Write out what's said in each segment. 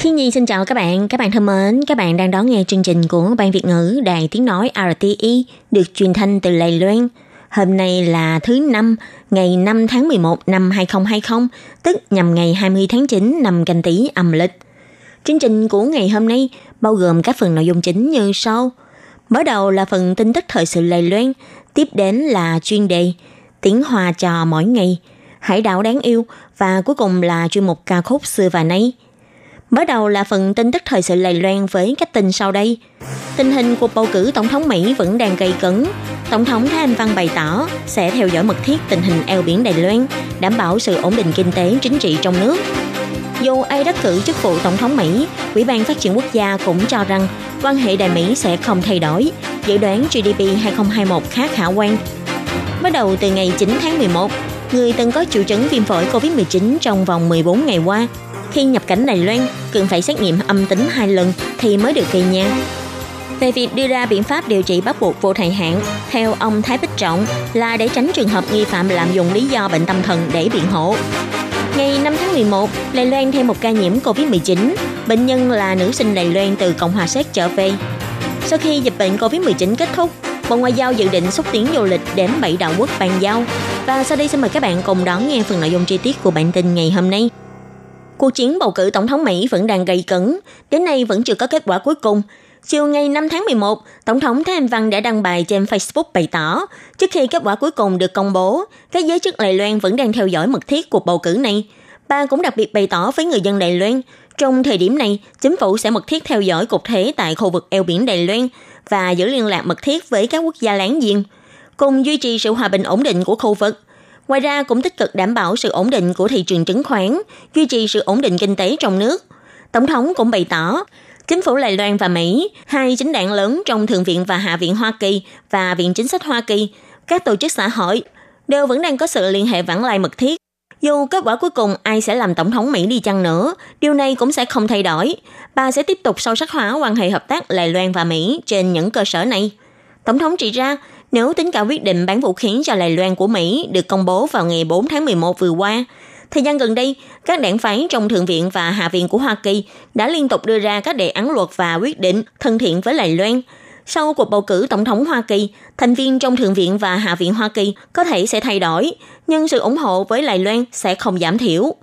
Thiên Nhi xin chào các bạn, các bạn thân mến, các bạn đang đón nghe chương trình của Ban Việt ngữ Đài Tiếng Nói RTI được truyền thanh từ Lầy Loan. Hôm nay là thứ năm, ngày 5 tháng 11 năm 2020, tức nhằm ngày 20 tháng 9 năm canh tý âm lịch. Chương trình của ngày hôm nay bao gồm các phần nội dung chính như sau. Mở đầu là phần tin tức thời sự Lầy Loan, tiếp đến là chuyên đề Tiếng hòa trò mỗi ngày, Hải đảo đáng yêu và cuối cùng là chuyên mục ca khúc xưa và nay bắt đầu là phần tin tức thời sự lầy Loan với các tin sau đây. Tình hình cuộc bầu cử tổng thống Mỹ vẫn đang gây cấn. Tổng thống Thái Anh Văn bày tỏ sẽ theo dõi mật thiết tình hình eo biển Đài Loan, đảm bảo sự ổn định kinh tế chính trị trong nước. Dù ai đắc cử chức vụ tổng thống Mỹ, Ủy ban Phát triển Quốc gia cũng cho rằng quan hệ Đài Mỹ sẽ không thay đổi, dự đoán GDP 2021 khá khả quan. Bắt đầu từ ngày 9 tháng 11, người từng có triệu chứng viêm phổi COVID-19 trong vòng 14 ngày qua khi nhập cảnh Đài Loan cần phải xét nghiệm âm tính hai lần thì mới được về nhà. Về việc đưa ra biện pháp điều trị bắt buộc vô thời hạn, theo ông Thái Bích Trọng là để tránh trường hợp nghi phạm lạm dụng lý do bệnh tâm thần để biện hộ. Ngày 5 tháng 11, Đài Loan thêm một ca nhiễm COVID-19. Bệnh nhân là nữ sinh Đài Loan từ Cộng hòa Séc trở về. Sau khi dịch bệnh COVID-19 kết thúc, Bộ Ngoại giao dự định xúc tiến du lịch đến bảy đảo quốc bàn giao. Và sau đây xin mời các bạn cùng đón nghe phần nội dung chi tiết của bản tin ngày hôm nay. Cuộc chiến bầu cử tổng thống Mỹ vẫn đang gây cấn, đến nay vẫn chưa có kết quả cuối cùng. Chiều ngày 5 tháng 11, Tổng thống Thái Anh Văn đã đăng bài trên Facebook bày tỏ, trước khi kết quả cuối cùng được công bố, các giới chức Đài Loan vẫn đang theo dõi mật thiết cuộc bầu cử này. Bà cũng đặc biệt bày tỏ với người dân Đài Loan, trong thời điểm này, chính phủ sẽ mật thiết theo dõi cục thế tại khu vực eo biển Đài Loan và giữ liên lạc mật thiết với các quốc gia láng giềng, cùng duy trì sự hòa bình ổn định của khu vực. Ngoài ra cũng tích cực đảm bảo sự ổn định của thị trường chứng khoán, duy trì sự ổn định kinh tế trong nước. Tổng thống cũng bày tỏ, chính phủ Đài Loan và Mỹ, hai chính đảng lớn trong Thượng viện và Hạ viện Hoa Kỳ và Viện Chính sách Hoa Kỳ, các tổ chức xã hội, đều vẫn đang có sự liên hệ vãng lai mật thiết. Dù kết quả cuối cùng ai sẽ làm tổng thống Mỹ đi chăng nữa, điều này cũng sẽ không thay đổi. Bà sẽ tiếp tục sâu sắc hóa quan hệ hợp tác Đài Loan và Mỹ trên những cơ sở này. Tổng thống chỉ ra, nếu tính cả quyết định bán vũ khí cho Đài Loan của Mỹ được công bố vào ngày 4 tháng 11 vừa qua, thời gian gần đây, các đảng phái trong Thượng viện và Hạ viện của Hoa Kỳ đã liên tục đưa ra các đề án luật và quyết định thân thiện với Đài Loan. Sau cuộc bầu cử tổng thống Hoa Kỳ, thành viên trong Thượng viện và Hạ viện Hoa Kỳ có thể sẽ thay đổi, nhưng sự ủng hộ với Đài Loan sẽ không giảm thiểu.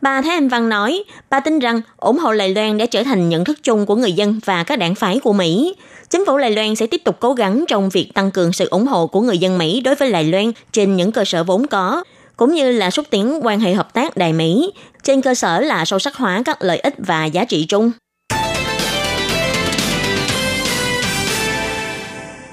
Bà Thái Anh Văn nói, bà tin rằng ủng hộ Đài Loan đã trở thành nhận thức chung của người dân và các đảng phái của Mỹ. Chính phủ Đài Loan sẽ tiếp tục cố gắng trong việc tăng cường sự ủng hộ của người dân Mỹ đối với Đài Loan trên những cơ sở vốn có, cũng như là xúc tiến quan hệ hợp tác Đài Mỹ trên cơ sở là sâu sắc hóa các lợi ích và giá trị chung.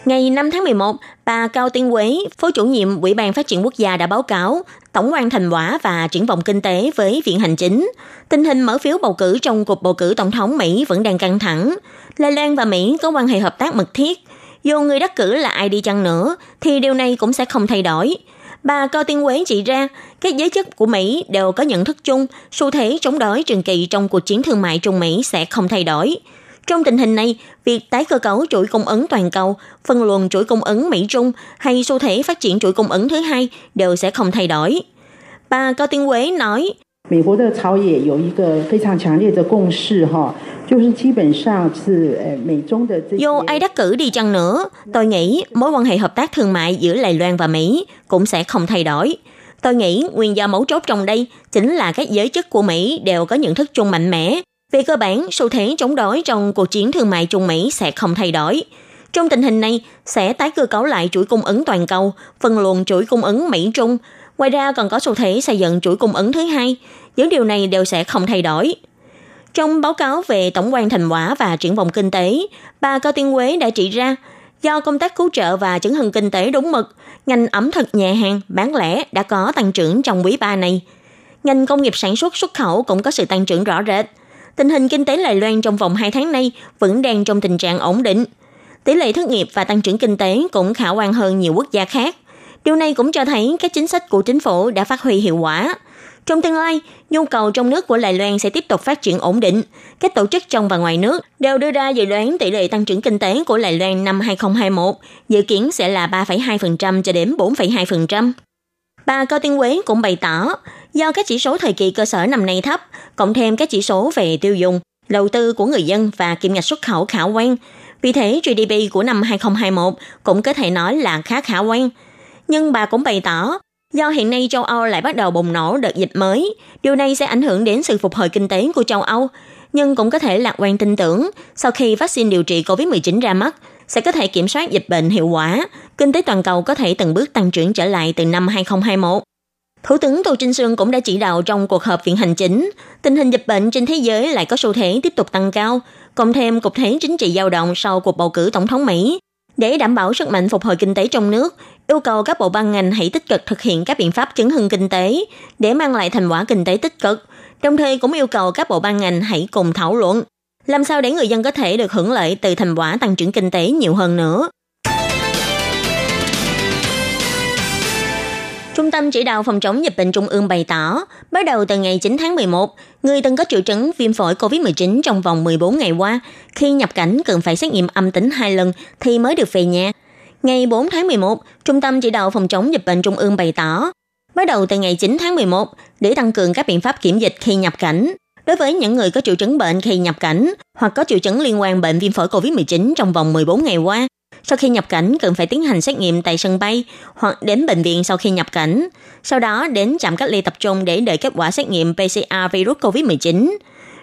Ngày 5 tháng 11, bà Cao Tiên Quế, Phó chủ nhiệm Ủy ban Phát triển Quốc gia đã báo cáo tổng quan thành quả và triển vọng kinh tế với Viện Hành Chính. Tình hình mở phiếu bầu cử trong cuộc bầu cử tổng thống Mỹ vẫn đang căng thẳng. Đài Loan và Mỹ có quan hệ hợp tác mật thiết. Dù người đắc cử là ai đi chăng nữa, thì điều này cũng sẽ không thay đổi. Bà Cao Tiên Quế chỉ ra, các giới chức của Mỹ đều có nhận thức chung, xu thế chống đối trường kỳ trong cuộc chiến thương mại Trung Mỹ sẽ không thay đổi. Trong tình hình này, việc tái cơ cấu chuỗi cung ứng toàn cầu, phân luồng chuỗi cung ứng Mỹ-Trung hay xu thế phát triển chuỗi cung ứng thứ hai đều sẽ không thay đổi. Bà Cao Tiên Quế nói, 美国的朝野有一个非常强烈的共识，哈，就是基本上是呃美中的这 Dù ai đắc cử đi chăng nữa, tôi nghĩ mối quan hệ hợp tác thương mại giữa Đài Loan và Mỹ cũng sẽ không thay đổi. Tôi nghĩ nguyên do mấu chốt trong đây chính là các giới chức của Mỹ đều có nhận thức chung mạnh mẽ. về cơ bản, xu thế chống đối trong cuộc chiến thương mại Trung Mỹ sẽ không thay đổi. Trong tình hình này, sẽ tái cơ cấu lại chuỗi cung ứng toàn cầu, phân luồng chuỗi cung ứng Mỹ-Trung, Ngoài ra còn có xu thế xây dựng chuỗi cung ứng thứ hai, những điều này đều sẽ không thay đổi. Trong báo cáo về tổng quan thành quả và triển vọng kinh tế, bà Cao Tiên Quế đã chỉ ra, do công tác cứu trợ và chứng hưng kinh tế đúng mực, ngành ẩm thực nhà hàng, bán lẻ đã có tăng trưởng trong quý 3 này. Ngành công nghiệp sản xuất xuất khẩu cũng có sự tăng trưởng rõ rệt tình hình kinh tế Đài Loan trong vòng 2 tháng nay vẫn đang trong tình trạng ổn định. Tỷ lệ thất nghiệp và tăng trưởng kinh tế cũng khả quan hơn nhiều quốc gia khác. Điều này cũng cho thấy các chính sách của chính phủ đã phát huy hiệu quả. Trong tương lai, nhu cầu trong nước của Đài Loan sẽ tiếp tục phát triển ổn định. Các tổ chức trong và ngoài nước đều đưa ra dự đoán tỷ lệ tăng trưởng kinh tế của Đài Loan năm 2021 dự kiến sẽ là 3,2% cho đến 4,2%. Bà Cao Tiên Quế cũng bày tỏ, do các chỉ số thời kỳ cơ sở năm nay thấp, cộng thêm các chỉ số về tiêu dùng, đầu tư của người dân và kim ngạch xuất khẩu khả quan. Vì thế, GDP của năm 2021 cũng có thể nói là khá khả quan. Nhưng bà cũng bày tỏ, do hiện nay châu Âu lại bắt đầu bùng nổ đợt dịch mới, điều này sẽ ảnh hưởng đến sự phục hồi kinh tế của châu Âu, nhưng cũng có thể lạc quan tin tưởng sau khi vaccine điều trị COVID-19 ra mắt, sẽ có thể kiểm soát dịch bệnh hiệu quả, kinh tế toàn cầu có thể từng bước tăng trưởng trở lại từ năm 2021. Thủ tướng Tô Trinh Sương cũng đã chỉ đạo trong cuộc họp viện hành chính, tình hình dịch bệnh trên thế giới lại có xu thế tiếp tục tăng cao, cộng thêm cục thế chính trị dao động sau cuộc bầu cử tổng thống Mỹ. Để đảm bảo sức mạnh phục hồi kinh tế trong nước, yêu cầu các bộ ban ngành hãy tích cực thực hiện các biện pháp chứng hưng kinh tế để mang lại thành quả kinh tế tích cực, đồng thời cũng yêu cầu các bộ ban ngành hãy cùng thảo luận làm sao để người dân có thể được hưởng lợi từ thành quả tăng trưởng kinh tế nhiều hơn nữa. Trung tâm chỉ đạo phòng chống dịch bệnh Trung ương bày tỏ, bắt đầu từ ngày 9 tháng 11, người từng có triệu chứng viêm phổi COVID-19 trong vòng 14 ngày qua, khi nhập cảnh cần phải xét nghiệm âm tính hai lần thì mới được về nhà. Ngày 4 tháng 11, Trung tâm chỉ đạo phòng chống dịch bệnh Trung ương bày tỏ, bắt đầu từ ngày 9 tháng 11, để tăng cường các biện pháp kiểm dịch khi nhập cảnh, đối với những người có triệu chứng bệnh khi nhập cảnh hoặc có triệu chứng liên quan bệnh viêm phổi COVID-19 trong vòng 14 ngày qua, sau khi nhập cảnh cần phải tiến hành xét nghiệm tại sân bay hoặc đến bệnh viện sau khi nhập cảnh, sau đó đến trạm cách ly tập trung để đợi kết quả xét nghiệm PCR virus COVID-19.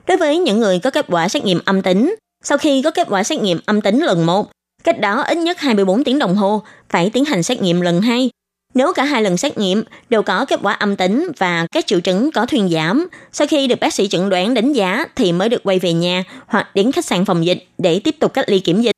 Đối với những người có kết quả xét nghiệm âm tính, sau khi có kết quả xét nghiệm âm tính lần 1, cách đó ít nhất 24 tiếng đồng hồ phải tiến hành xét nghiệm lần 2. Nếu cả hai lần xét nghiệm đều có kết quả âm tính và các triệu chứng có thuyên giảm, sau khi được bác sĩ chẩn đoán đánh giá thì mới được quay về nhà hoặc đến khách sạn phòng dịch để tiếp tục cách ly kiểm dịch.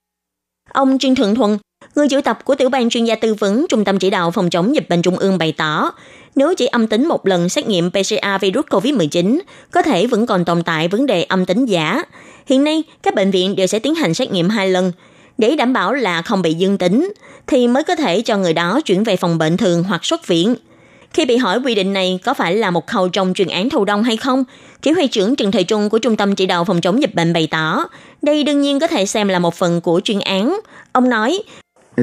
Ông Trương Thượng thuận người chủ tập của tiểu ban chuyên gia tư vấn Trung tâm chỉ đạo phòng chống dịch bệnh Trung ương bày tỏ, nếu chỉ âm tính một lần xét nghiệm PCR virus COVID-19, có thể vẫn còn tồn tại vấn đề âm tính giả. Hiện nay, các bệnh viện đều sẽ tiến hành xét nghiệm hai lần, để đảm bảo là không bị dương tính, thì mới có thể cho người đó chuyển về phòng bệnh thường hoặc xuất viện. Khi bị hỏi quy định này có phải là một khâu trong chuyên án thù đông hay không, chỉ huy trưởng Trần Thời Trung của Trung tâm Chỉ đạo Phòng chống dịch bệnh bày tỏ, đây đương nhiên có thể xem là một phần của chuyên án. Ông nói,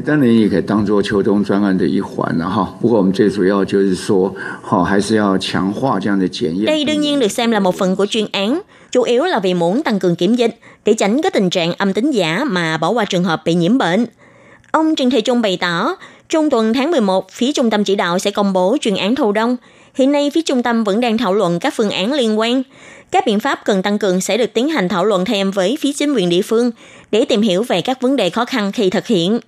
当然也可以当做秋冬专案的一环了哈。不过我们最主要就是说，好还是要强化这样的检验。 Đây đương nhiên được xem là một phần của chuyên án, chủ yếu là vì muốn tăng cường kiểm dịch để tránh cái tình trạng âm tính giả mà bỏ qua trường hợp bị nhiễm bệnh. Ông Trần Thị Trung bày tỏ, trung tuần tháng 11, phía trung tâm chỉ đạo sẽ công bố chuyên án thâu đông. Hiện nay, phía trung tâm vẫn đang thảo luận các phương án liên quan. Các biện pháp cần tăng cường sẽ được tiến hành thảo luận thêm với phía chính quyền địa phương để tìm hiểu về các vấn đề khó khăn khi thực hiện.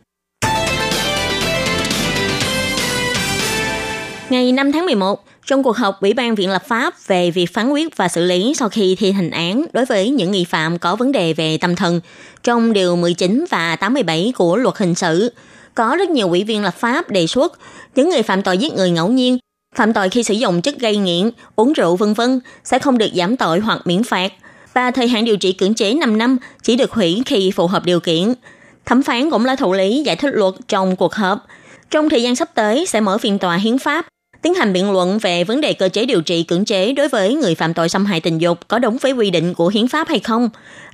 Ngày 5 tháng 11, trong cuộc họp Ủy ban Viện lập pháp về việc phán quyết và xử lý sau khi thi hành án đối với những nghi phạm có vấn đề về tâm thần trong Điều 19 và 87 của luật hình sự, có rất nhiều ủy viên lập pháp đề xuất những người phạm tội giết người ngẫu nhiên, phạm tội khi sử dụng chất gây nghiện, uống rượu vân vân sẽ không được giảm tội hoặc miễn phạt và thời hạn điều trị cưỡng chế 5 năm chỉ được hủy khi phù hợp điều kiện. Thẩm phán cũng là thụ lý giải thích luật trong cuộc họp. Trong thời gian sắp tới sẽ mở phiên tòa hiến pháp tiến hành biện luận về vấn đề cơ chế điều trị cưỡng chế đối với người phạm tội xâm hại tình dục có đúng với quy định của hiến pháp hay không.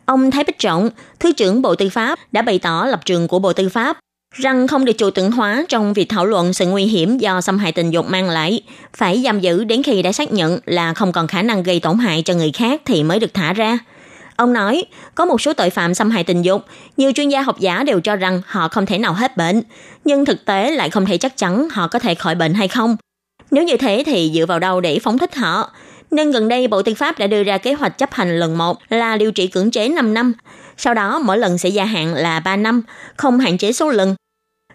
Ông Thái Bích Trọng, Thứ trưởng Bộ Tư pháp đã bày tỏ lập trường của Bộ Tư pháp rằng không được trừu tượng hóa trong việc thảo luận sự nguy hiểm do xâm hại tình dục mang lại, phải giam giữ đến khi đã xác nhận là không còn khả năng gây tổn hại cho người khác thì mới được thả ra. Ông nói, có một số tội phạm xâm hại tình dục, nhiều chuyên gia học giả đều cho rằng họ không thể nào hết bệnh, nhưng thực tế lại không thể chắc chắn họ có thể khỏi bệnh hay không. Nếu như thế thì dựa vào đâu để phóng thích họ? Nên gần đây Bộ Tư pháp đã đưa ra kế hoạch chấp hành lần một là điều trị cưỡng chế 5 năm. Sau đó mỗi lần sẽ gia hạn là 3 năm, không hạn chế số lần.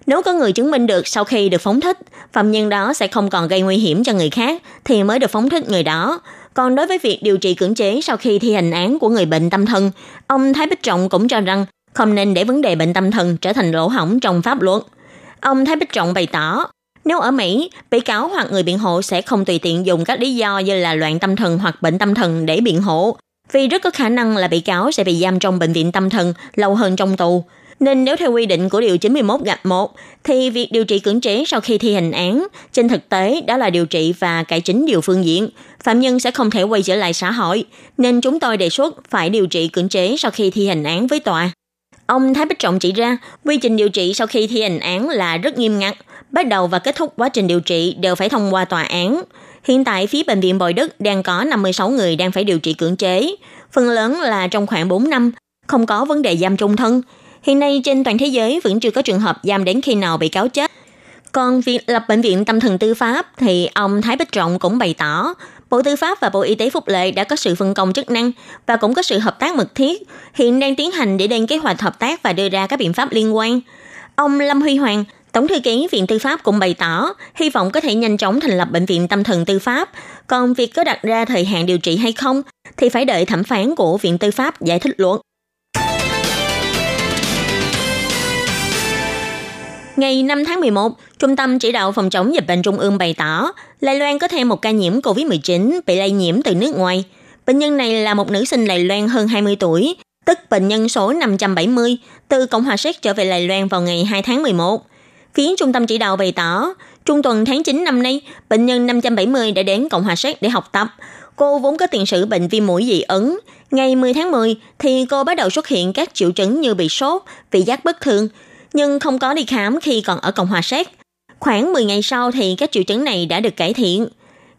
Nếu có người chứng minh được sau khi được phóng thích, phạm nhân đó sẽ không còn gây nguy hiểm cho người khác thì mới được phóng thích người đó. Còn đối với việc điều trị cưỡng chế sau khi thi hành án của người bệnh tâm thần, ông Thái Bích Trọng cũng cho rằng không nên để vấn đề bệnh tâm thần trở thành lỗ hỏng trong pháp luật. Ông Thái Bích Trọng bày tỏ, nếu ở Mỹ, bị cáo hoặc người biện hộ sẽ không tùy tiện dùng các lý do như là loạn tâm thần hoặc bệnh tâm thần để biện hộ. vì rất có khả năng là bị cáo sẽ bị giam trong bệnh viện tâm thần lâu hơn trong tù. Nên nếu theo quy định của Điều 91 gạch 1, thì việc điều trị cưỡng chế sau khi thi hành án, trên thực tế đó là điều trị và cải chính nhiều phương diện. Phạm nhân sẽ không thể quay trở lại xã hội, nên chúng tôi đề xuất phải điều trị cưỡng chế sau khi thi hành án với tòa. Ông Thái Bích Trọng chỉ ra, quy trình điều trị sau khi thi hành án là rất nghiêm ngặt, bắt đầu và kết thúc quá trình điều trị đều phải thông qua tòa án. Hiện tại phía bệnh viện Bồi Đức đang có 56 người đang phải điều trị cưỡng chế, phần lớn là trong khoảng 4 năm, không có vấn đề giam trung thân. Hiện nay trên toàn thế giới vẫn chưa có trường hợp giam đến khi nào bị cáo chết. Còn việc lập bệnh viện tâm thần tư pháp thì ông Thái Bích Trọng cũng bày tỏ, Bộ Tư pháp và Bộ Y tế Phúc lợi đã có sự phân công chức năng và cũng có sự hợp tác mật thiết, hiện đang tiến hành để lên kế hoạch hợp tác và đưa ra các biện pháp liên quan. Ông Lâm Huy Hoàng, Tổng thư ký Viện Tư pháp cũng bày tỏ hy vọng có thể nhanh chóng thành lập bệnh viện tâm thần tư pháp. Còn việc có đặt ra thời hạn điều trị hay không thì phải đợi thẩm phán của Viện Tư pháp giải thích luận. Ngày 5 tháng 11, Trung tâm Chỉ đạo Phòng chống dịch bệnh Trung ương bày tỏ, Lai Loan có thêm một ca nhiễm COVID-19 bị lây nhiễm từ nước ngoài. Bệnh nhân này là một nữ sinh Lai Loan hơn 20 tuổi, tức bệnh nhân số 570, từ Cộng hòa Séc trở về Lai Loan vào ngày 2 tháng 11. Phía Trung tâm Chỉ đạo bày tỏ, trung tuần tháng 9 năm nay, bệnh nhân 570 đã đến Cộng hòa Séc để học tập. Cô vốn có tiền sử bệnh viêm mũi dị ứng. Ngày 10 tháng 10 thì cô bắt đầu xuất hiện các triệu chứng như bị sốt, vị giác bất thường, nhưng không có đi khám khi còn ở Cộng hòa Séc. Khoảng 10 ngày sau thì các triệu chứng này đã được cải thiện.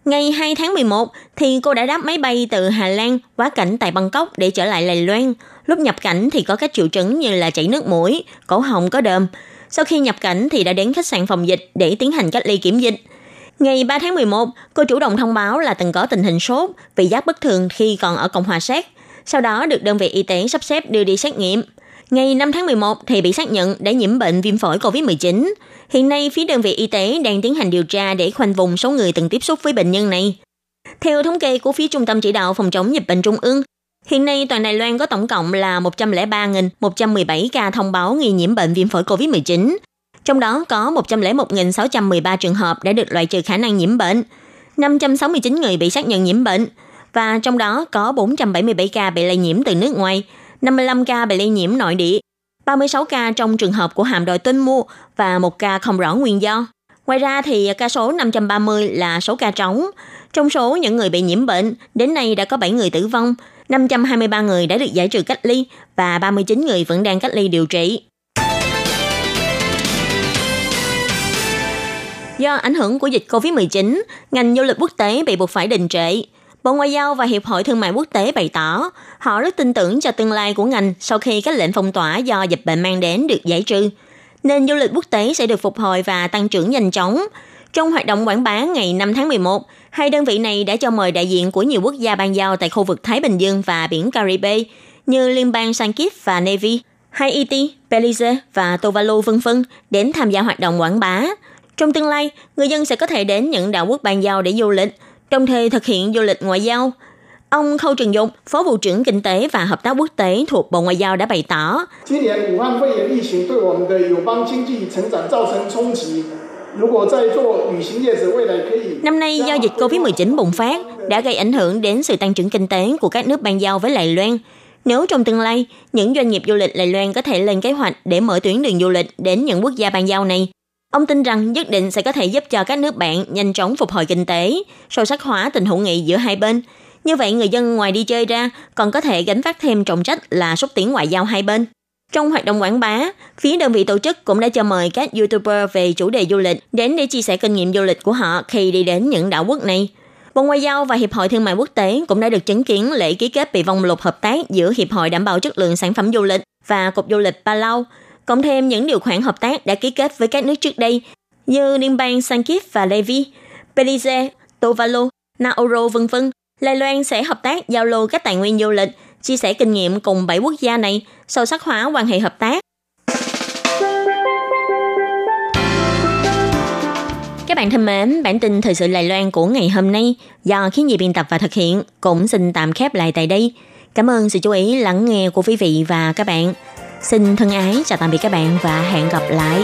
Ngày 2 tháng 11 thì cô đã đáp máy bay từ Hà Lan quá cảnh tại Bangkok để trở lại lài Loan. Lúc nhập cảnh thì có các triệu chứng như là chảy nước mũi, cổ họng có đờm. Sau khi nhập cảnh thì đã đến khách sạn phòng dịch để tiến hành cách ly kiểm dịch. Ngày 3 tháng 11, cô chủ động thông báo là từng có tình hình sốt, vị giác bất thường khi còn ở Cộng hòa Séc. Sau đó được đơn vị y tế sắp xếp đưa đi xét nghiệm. Ngày 5 tháng 11 thì bị xác nhận đã nhiễm bệnh viêm phổi COVID-19. Hiện nay, phía đơn vị y tế đang tiến hành điều tra để khoanh vùng số người từng tiếp xúc với bệnh nhân này. Theo thống kê của phía Trung tâm Chỉ đạo Phòng chống dịch bệnh Trung ương, hiện nay toàn Đài Loan có tổng cộng là 103.117 ca thông báo nghi nhiễm bệnh viêm phổi COVID-19. Trong đó có 101.613 trường hợp đã được loại trừ khả năng nhiễm bệnh, 569 người bị xác nhận nhiễm bệnh, và trong đó có 477 ca bị lây nhiễm từ nước ngoài, 55 ca bị lây nhiễm nội địa, 36 ca trong trường hợp của hàm đòi tuân mua và một ca không rõ nguyên do. Ngoài ra thì ca số 530 là số ca trống. Trong số những người bị nhiễm bệnh, đến nay đã có 7 người tử vong, 523 người đã được giải trừ cách ly và 39 người vẫn đang cách ly điều trị. Do ảnh hưởng của dịch COVID-19, ngành du lịch quốc tế bị buộc phải đình trệ. Bộ Ngoại giao và Hiệp hội Thương mại Quốc tế bày tỏ, họ rất tin tưởng cho tương lai của ngành sau khi các lệnh phong tỏa do dịch bệnh mang đến được giải trừ. Nên du lịch quốc tế sẽ được phục hồi và tăng trưởng nhanh chóng. Trong hoạt động quảng bá ngày 5 tháng 11, hai đơn vị này đã cho mời đại diện của nhiều quốc gia ban giao tại khu vực Thái Bình Dương và biển Caribe như Liên bang San Kitts và Navy, Haiti, Belize và Tuvalu vân vân đến tham gia hoạt động quảng bá. Trong tương lai, người dân sẽ có thể đến những đảo quốc ban giao để du lịch – đồng thời thực hiện du lịch ngoại giao. Ông Khâu Trường Dục, Phó Vụ trưởng Kinh tế và Hợp tác Quốc tế thuộc Bộ Ngoại giao đã bày tỏ. Năm nay do dịch COVID-19 bùng phát đã gây ảnh hưởng đến sự tăng trưởng kinh tế của các nước ban giao với Đài Loan. Nếu trong tương lai, những doanh nghiệp du lịch Đài Loan có thể lên kế hoạch để mở tuyến đường du lịch đến những quốc gia ban giao này, Ông tin rằng nhất định sẽ có thể giúp cho các nước bạn nhanh chóng phục hồi kinh tế, sâu sắc hóa tình hữu nghị giữa hai bên. Như vậy người dân ngoài đi chơi ra còn có thể gánh vác thêm trọng trách là xúc tiến ngoại giao hai bên. Trong hoạt động quảng bá, phía đơn vị tổ chức cũng đã cho mời các YouTuber về chủ đề du lịch đến để chia sẻ kinh nghiệm du lịch của họ khi đi đến những đảo quốc này. Bộ Ngoại giao và Hiệp hội Thương mại Quốc tế cũng đã được chứng kiến lễ ký kết bị vòng lục hợp tác giữa Hiệp hội đảm bảo chất lượng sản phẩm du lịch và Cục Du lịch Palau cộng thêm những điều khoản hợp tác đã ký kết với các nước trước đây như Liên bang Sankit và Levi, Belize, Tuvalu, Nauru v.v. Lai Loan sẽ hợp tác giao lưu các tài nguyên du lịch, chia sẻ kinh nghiệm cùng bảy quốc gia này, sâu sắc hóa quan hệ hợp tác. Các bạn thân mến, bản tin thời sự Lài Loan của ngày hôm nay do khiến gì biên tập và thực hiện cũng xin tạm khép lại tại đây. Cảm ơn sự chú ý lắng nghe của quý vị và các bạn. Xin thân ái chào tạm biệt các bạn và hẹn gặp lại.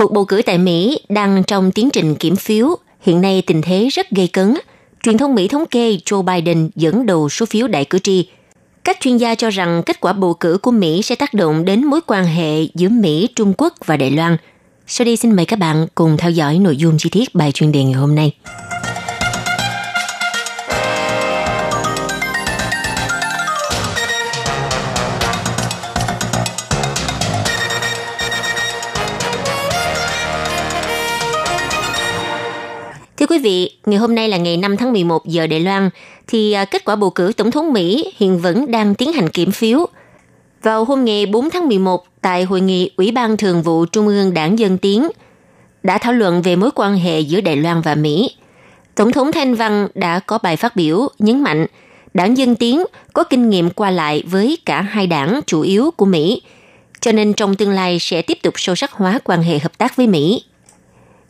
Cuộc bầu cử tại Mỹ đang trong tiến trình kiểm phiếu, hiện nay tình thế rất gây cấn. Truyền thông Mỹ thống kê Joe Biden dẫn đầu số phiếu đại cử tri. Các chuyên gia cho rằng kết quả bầu cử của Mỹ sẽ tác động đến mối quan hệ giữa Mỹ, Trung Quốc và Đài Loan. Sau đây xin mời các bạn cùng theo dõi nội dung chi tiết bài chuyên đề ngày hôm nay. Quý vị, ngày hôm nay là ngày 5 tháng 11 giờ Đài Loan, thì à, kết quả bầu cử Tổng thống Mỹ hiện vẫn đang tiến hành kiểm phiếu. Vào hôm ngày 4 tháng 11, tại hội nghị Ủy ban Thường vụ Trung ương Đảng Dân Tiến, đã thảo luận về mối quan hệ giữa Đài Loan và Mỹ. Tổng thống Thanh Văn đã có bài phát biểu nhấn mạnh đảng Dân Tiến có kinh nghiệm qua lại với cả hai đảng chủ yếu của Mỹ, cho nên trong tương lai sẽ tiếp tục sâu sắc hóa quan hệ hợp tác với Mỹ.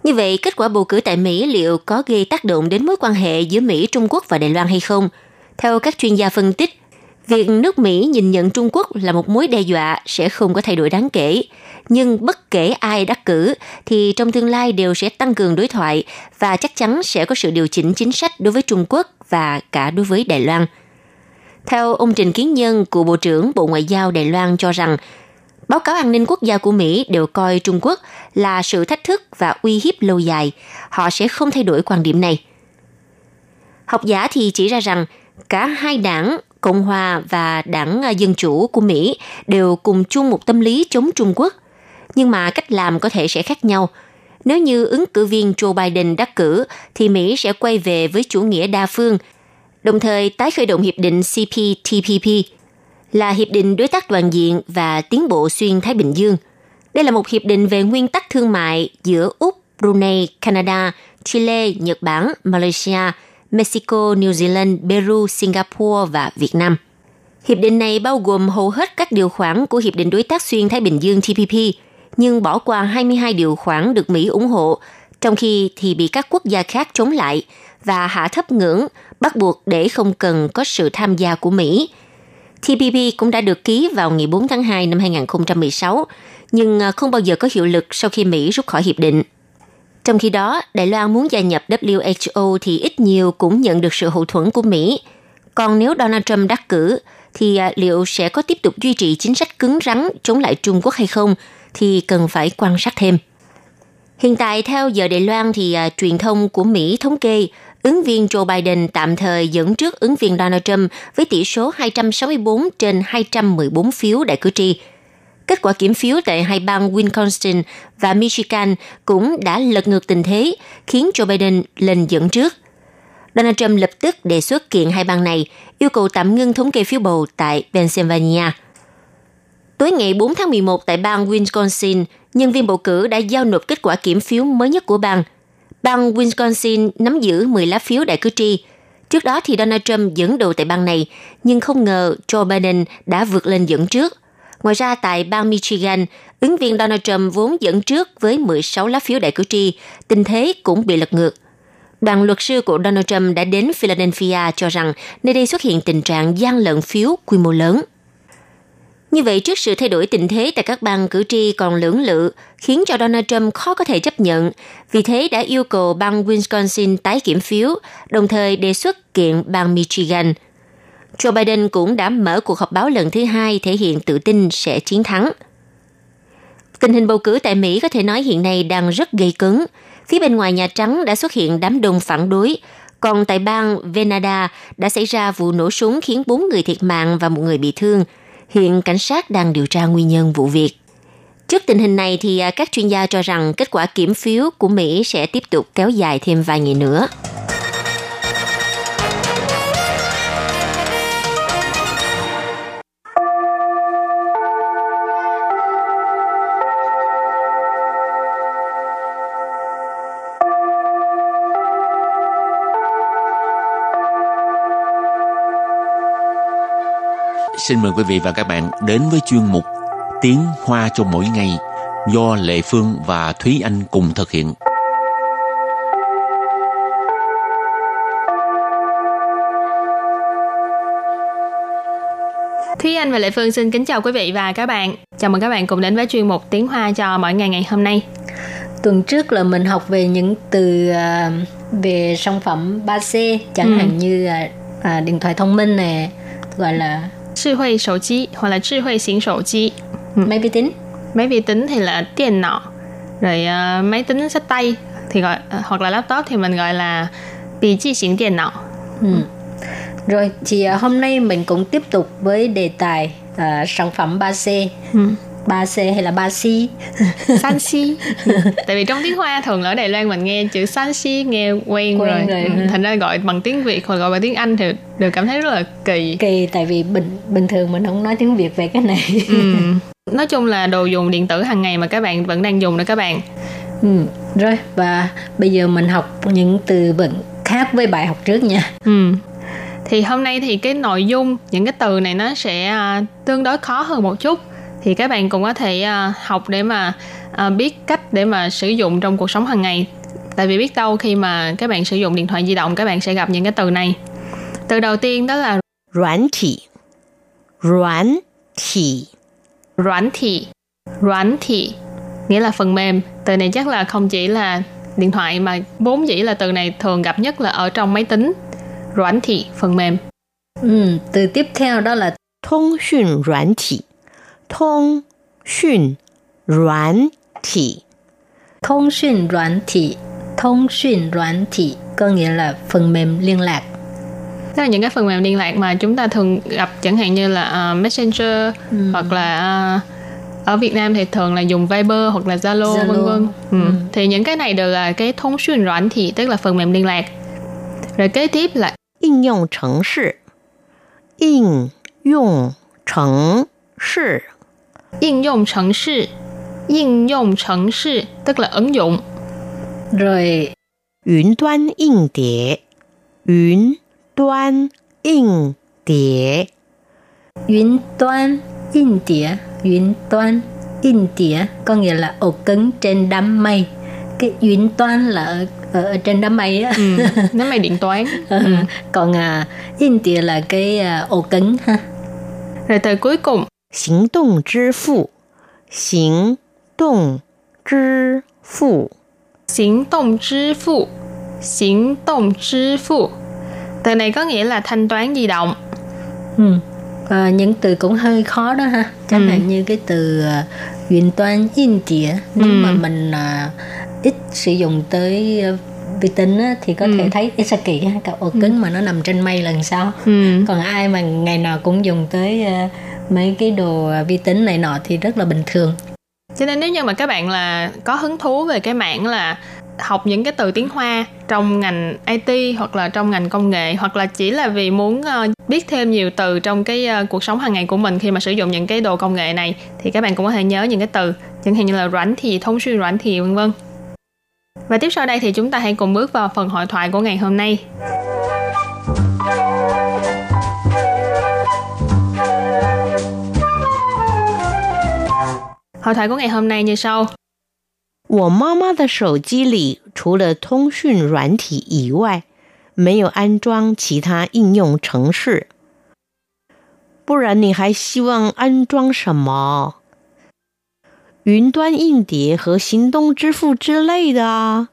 Như vậy, kết quả bầu cử tại Mỹ liệu có gây tác động đến mối quan hệ giữa Mỹ, Trung Quốc và Đài Loan hay không? Theo các chuyên gia phân tích, việc nước Mỹ nhìn nhận Trung Quốc là một mối đe dọa sẽ không có thay đổi đáng kể. Nhưng bất kể ai đắc cử thì trong tương lai đều sẽ tăng cường đối thoại và chắc chắn sẽ có sự điều chỉnh chính sách đối với Trung Quốc và cả đối với Đài Loan. Theo ông Trình Kiến Nhân, cựu Bộ trưởng Bộ Ngoại giao Đài Loan cho rằng báo cáo an ninh quốc gia của Mỹ đều coi Trung Quốc là sự thách thức và uy hiếp lâu dài. Họ sẽ không thay đổi quan điểm này. Học giả thì chỉ ra rằng cả hai đảng Cộng hòa và đảng à, Dân Chủ của Mỹ đều cùng chung một tâm lý chống Trung Quốc. Nhưng mà cách làm có thể sẽ khác nhau. Nếu như ứng cử viên Joe Biden đắc cử, thì Mỹ sẽ quay về với chủ nghĩa đa phương, đồng thời tái khởi động hiệp định CPTPP là Hiệp định Đối tác Toàn diện và Tiến bộ Xuyên Thái Bình Dương. Đây là một hiệp định về nguyên tắc thương mại giữa Úc, Brunei, Canada, Chile, Nhật Bản, Malaysia, Mexico, New Zealand, Peru, Singapore và Việt Nam. Hiệp định này bao gồm hầu hết các điều khoản của Hiệp định Đối tác Xuyên Thái Bình Dương TPP, nhưng bỏ qua 22 điều khoản được Mỹ ủng hộ, trong khi thì bị các quốc gia khác chống lại và hạ thấp ngưỡng, bắt buộc để không cần có sự tham gia của Mỹ – TPP cũng đã được ký vào ngày 4 tháng 2 năm 2016, nhưng à, không bao giờ có hiệu lực sau khi Mỹ rút khỏi hiệp định. Trong khi đó, Đài Loan muốn gia nhập WHO thì ít nhiều cũng nhận được sự hậu thuẫn của Mỹ. Còn nếu Donald Trump đắc cử, thì à, liệu sẽ có tiếp tục duy trì chính sách cứng rắn chống lại Trung Quốc hay không, thì cần phải quan sát thêm. Hiện tại, theo giờ Đài Loan thì uh, truyền thông của Mỹ thống kê ứng viên Joe Biden tạm thời dẫn trước ứng viên Donald Trump với tỷ số 264 trên 214 phiếu đại cử tri. Kết quả kiểm phiếu tại hai bang Wisconsin và Michigan cũng đã lật ngược tình thế, khiến Joe Biden lên dẫn trước. Donald Trump lập tức đề xuất kiện hai bang này, yêu cầu tạm ngưng thống kê phiếu bầu tại Pennsylvania. Tối ngày 4 tháng 11 tại bang Wisconsin, nhân viên bầu cử đã giao nộp kết quả kiểm phiếu mới nhất của bang – bang Wisconsin nắm giữ 10 lá phiếu đại cử tri. Trước đó thì Donald Trump dẫn đầu tại bang này, nhưng không ngờ Joe Biden đã vượt lên dẫn trước. Ngoài ra tại bang Michigan, ứng viên Donald Trump vốn dẫn trước với 16 lá phiếu đại cử tri, tình thế cũng bị lật ngược. Đoàn luật sư của Donald Trump đã đến Philadelphia cho rằng nơi đây xuất hiện tình trạng gian lận phiếu quy mô lớn. Như vậy, trước sự thay đổi tình thế tại các bang cử tri còn lưỡng lự, khiến cho Donald Trump khó có thể chấp nhận. Vì thế đã yêu cầu bang Wisconsin tái kiểm phiếu, đồng thời đề xuất kiện bang Michigan. Joe Biden cũng đã mở cuộc họp báo lần thứ hai thể hiện tự tin sẽ chiến thắng. Tình hình bầu cử tại Mỹ có thể nói hiện nay đang rất gây cứng. Phía bên ngoài Nhà Trắng đã xuất hiện đám đông phản đối, còn tại bang Venada đã xảy ra vụ nổ súng khiến 4 người thiệt mạng và một người bị thương – Hiện cảnh sát đang điều tra nguyên nhân vụ việc. Trước tình hình này thì à, các chuyên gia cho rằng kết quả kiểm phiếu của Mỹ sẽ tiếp tục kéo dài thêm vài ngày nữa. Xin mời quý vị và các bạn đến với chuyên mục Tiếng Hoa cho mỗi ngày do Lệ Phương và Thúy Anh cùng thực hiện. Thúy Anh và Lệ Phương xin kính chào quý vị và các bạn. Chào mừng các bạn cùng đến với chuyên mục Tiếng Hoa cho mỗi ngày ngày hôm nay. Tuần trước là mình học về những từ uh, về sản phẩm 3C chẳng ừ. hạn như uh, uh, điện thoại thông minh nè, gọi là 智慧手机 hoặc là 智慧型手机 ừ. máy vi tính máy vi tính thì là điện não rồi uh, máy tính sách tay thì gọi uh, hoặc là laptop thì mình gọi là bị chi xỉn điện não ừ. rồi thì uh, hôm nay mình cũng tiếp tục với đề tài uh, sản phẩm 3C ừ. 3C hay là 3C Sanxi Tại vì trong tiếng Hoa thường ở Đài Loan mình nghe chữ Sanxi nghe quen, quen rồi, rồi. Ừ. Thành ra gọi bằng tiếng Việt hoặc gọi bằng tiếng Anh thì đều cảm thấy rất là kỳ Kỳ tại vì bình bình thường mình không nói tiếng Việt về cái này ừ. Nói chung là đồ dùng điện tử hàng ngày mà các bạn vẫn đang dùng đó các bạn Ừ, rồi và bây giờ mình học những từ vựng khác với bài học trước nha. Ừ. Thì hôm nay thì cái nội dung những cái từ này nó sẽ uh, tương đối khó hơn một chút thì các bạn cũng có thể uh, học để mà uh, biết cách để mà sử dụng trong cuộc sống hàng ngày tại vì biết đâu khi mà các bạn sử dụng điện thoại di động các bạn sẽ gặp những cái từ này từ đầu tiên đó là 软体软体软体软体nghĩa là phần mềm từ này chắc là không chỉ là điện thoại mà vốn dĩ là từ này thường gặp nhất là ở trong máy tính软thị phần mềm ừ, từ tiếp theo đó là thông 讯软体 通讯软体通讯软体通讯软体 có nghĩa là phần mềm liên lạc Tức là những cái phần mềm liên lạc mà chúng ta thường gặp chẳng hạn như là uh, Messenger ừ. hoặc là uh, ở Việt Nam thì thường là dùng Viber hoặc là Zalo, Zalo. vân vân. Ừ. Ừ. Thì những cái này đều là cái thông xuyên软thì tức là phần mềm liên lạc. Rồi kế tiếp là ứng dụng 程式应用程式 Ứng dụng 程式 Ứng dụng 程式 tức là ứng dụng. Rồi 云端硬碟云端硬碟云端硬碟云端硬碟 có nghĩa là ổ cứng trên đám mây cái云toán là ở, ở, ở trên đám mây á ừ, đám mây điện toán ừ. còn à, in tiền là cái à, ổ cứng ha rồi từ cuối cùng 行动支付，行动支付，行动支付，行动支付. Từ này có nghĩa là thanh toán di động. Ừ. À, những từ cũng hơi khó đó ha. Chẳng ừ. hạn như cái từ uh, điện toán in tỉa nếu ừ. mà mình uh, ít sử dụng tới uh, vi tính á, thì có ừ. thể thấy ít kỳ ha, cả ổ cứng ừ. mà nó nằm trên mây lần sau. Ừ. Còn ai mà ngày nào cũng dùng tới uh, mấy cái đồ vi tính này nọ thì rất là bình thường cho nên nếu như mà các bạn là có hứng thú về cái mảng là học những cái từ tiếng Hoa trong ngành IT hoặc là trong ngành công nghệ, hoặc là chỉ là vì muốn ờ, biết thêm nhiều từ trong cái ờ, cuộc sống hàng ngày của mình khi mà sử dụng những cái đồ công nghệ này, thì các bạn cũng có thể nhớ những cái từ, chẳng hạn như là rảnh thì thông xuyên rảnh thì vân vân. Và tiếp sau đây thì chúng ta hãy cùng bước vào phần hội thoại của ngày hôm nay. Hội thoại của ngày hôm nay như sau. 我妈妈的手机里除了通讯软体以外，没有安装其他应用程式。不然你还希望安装什么？云端硬碟和行动支付之类的啊？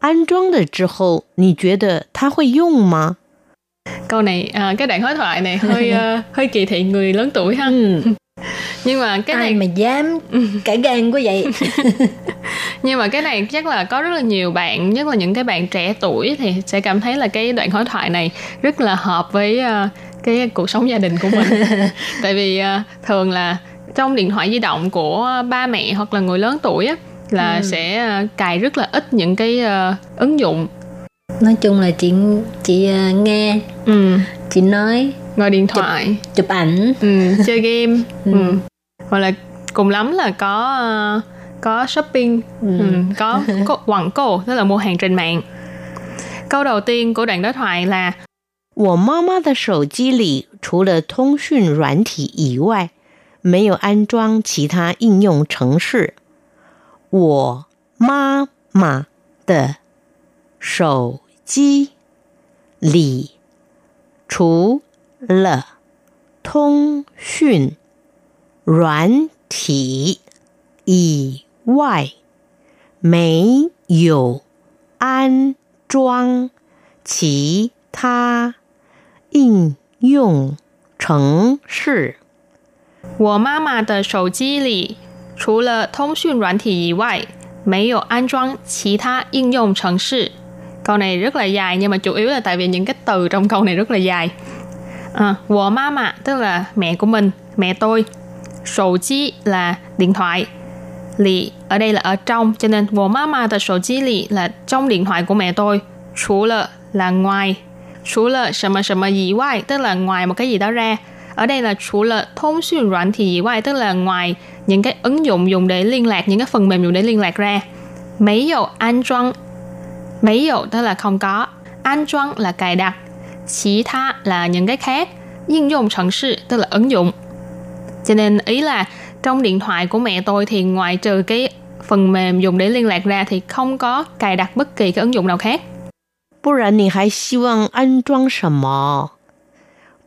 安装了之后，你觉得它会用吗？Câu này, à, cái đoạn đối thoại này hơi uh, hơi kỳ thị người lớn tuổi ha. Nhưng mà cái Ai này mà dám cãi gan quá vậy nhưng mà cái này chắc là có rất là nhiều bạn nhất là những cái bạn trẻ tuổi thì sẽ cảm thấy là cái đoạn đối thoại này rất là hợp với uh, cái cuộc sống gia đình của mình tại vì uh, thường là trong điện thoại di động của ba mẹ hoặc là người lớn tuổi á là ừ. sẽ uh, cài rất là ít những cái uh, ứng dụng nói chung là chị chị uh, nghe ừ. chị nói ngồi điện thoại chụp, chụp ảnh ừ, chơi game ừ. Ừ hoặc là cùng lắm là có uh, có shopping ừ. Ừ, có, có quảng cổ tức là mua hàng trên mạng câu đầu tiên của đoạn đối thoại là 我妈妈的手机里除了通讯软体以外，没有安装其他应用程式。我妈妈的手机里除了通讯 软体以外，没有安装其他应用程式。我妈妈的手机里除了通讯软体以外，没有安装其他应用程式. Câu này rất là dài nhưng mà chủ yếu là tại vì những cái từ trong câu này rất là dài. À, wo mama tức là mẹ của mình, mẹ tôi. Sổ chi là điện thoại. Lì ở đây là ở trong cho nên wo mama的手机里 là trong điện thoại của mẹ tôi. Chú là là ngoài. Chú là 什么什么以外 tức là ngoài một cái gì đó ra. Ở đây là chủ là thông xuyên软体以外 tức là ngoài những cái ứng dụng dùng để liên lạc, những cái phần mềm dùng để liên lạc ra. Mấy dầu an trang Mấy dầu tức là không có. An trang là cài đặt. Chỉ tha là những cái khác.应dụng 程式 tức là ứng dụng. Cho nên ý là trong điện thoại của mẹ tôi thì ngoài trừ cái phần mềm dùng để liên lạc ra thì không có cài đặt bất kỳ cái ứng dụng nào khác. 不然你还希望安装什么？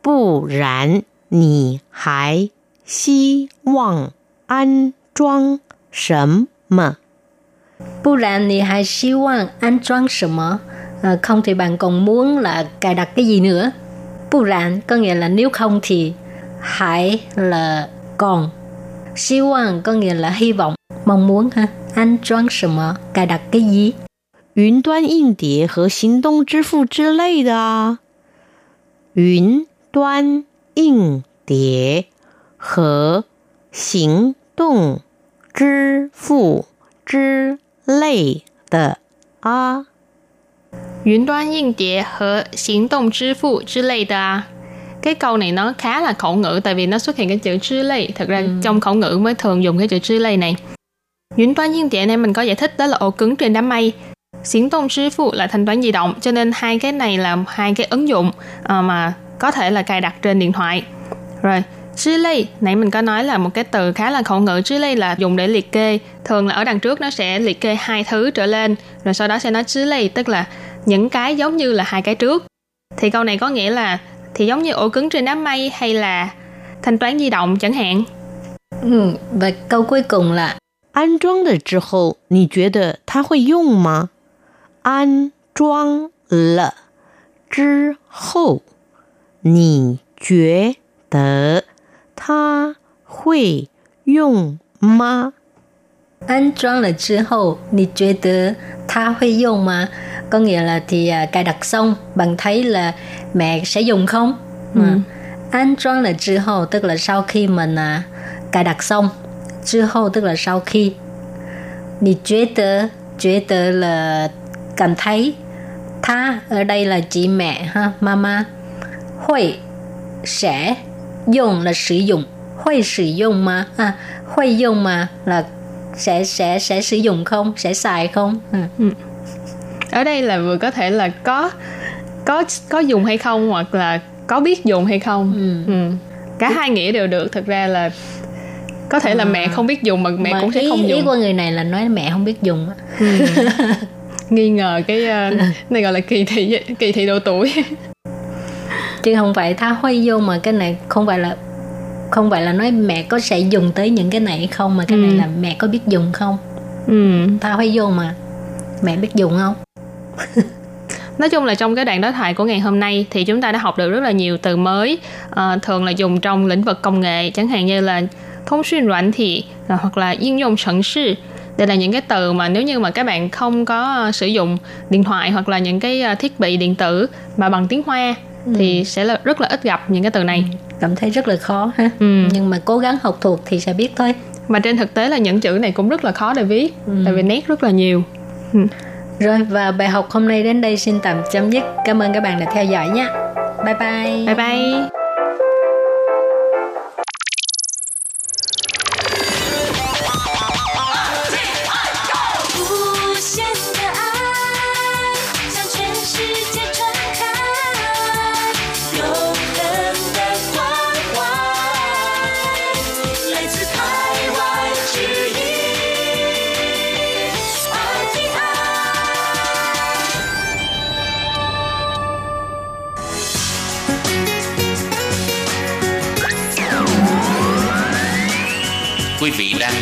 不然你还希望安装什么？不然你还希望安装什么à, không thì bạn còn muốn là cài đặt cái gì nữa不然 có nghĩa là nếu không thì hãy là còn hy vọng có nghĩa là hy vọng mong muốn ha an trang 什么 cài đặt cái gì 云端硬碟和行动支付之类的啊，云端硬碟和行动支付之类的啊。云端硬碟和行动支付之类的啊。 Cái câu này nó khá là khẩu ngữ tại vì nó xuất hiện cái chữ chứ lây. Thật ra ừ. trong khẩu ngữ mới thường dùng cái chữ chứ lây này. Yến toán nhiên địa này mình có giải thích đó là ổ cứng trên đám mây. Xuyến tông 支付 là thanh toán di động cho nên hai cái này là hai cái ứng dụng uh, mà có thể là cài đặt trên điện thoại. Rồi, Chứ lây, nãy mình có nói là một cái từ khá là khẩu ngữ chứ lây là dùng để liệt kê. Thường là ở đằng trước nó sẽ liệt kê hai thứ trở lên, rồi sau đó sẽ nói chứ lây, tức là những cái giống như là hai cái trước. Thì câu này có nghĩa là thì giống như ổ cứng trên đám mây hay là thanh toán di động chẳng hạn. Ừ, và câu cuối cùng là 安装了之后，你觉得它会用吗？安装了之后，你觉得它会用吗？ 安装了之后，你觉得它会用吗？Có nghĩa là thì à, cài đặt xong, bạn thấy là mẹ sẽ dùng không? Ừ. An trang là 之后 tức là sau khi mình à, cài đặt xong. 之后 tức là sau khi. 你觉得觉得 là cảm thấy. Tha ở đây là chị mẹ ha, mama. Hội sẽ dùng là sử dụng hội sử dụng mà à, hội dùng mà là sẽ sẽ sẽ sử dụng không sẽ xài không à. ừ. ở đây là vừa có thể là có có có dùng hay không hoặc là có biết dùng hay không ừ. Ừ. cả hai nghĩa đều được thật ra là có thể à. là mẹ không biết dùng mà mẹ mà cũng sẽ ý, không dùng ý của người này là nói mẹ không biết dùng ừ. nghi ngờ cái uh, này gọi là kỳ thị kỳ thị độ tuổi chứ không phải tha huy vô mà cái này không phải là không phải là nói mẹ có sẽ dùng tới những cái này không mà cái ừ. này là mẹ có biết dùng không ừ. tao phải vô mà mẹ biết dùng không nói chung là trong cái đoạn đối thoại của ngày hôm nay thì chúng ta đã học được rất là nhiều từ mới à, thường là dùng trong lĩnh vực công nghệ chẳng hạn như là thông xuyên软thị hoặc là应用程式đây là những cái từ mà nếu như mà các bạn không có sử dụng điện thoại hoặc là những cái à, thiết bị điện tử mà bằng tiếng hoa ừ. thì sẽ là rất là ít gặp những cái từ này ừ cảm thấy rất là khó ha ừ. nhưng mà cố gắng học thuộc thì sẽ biết thôi mà trên thực tế là những chữ này cũng rất là khó để viết ừ. tại vì nét rất là nhiều ừ. rồi và bài học hôm nay đến đây xin tạm chấm dứt cảm ơn các bạn đã theo dõi nhé bye bye bye bye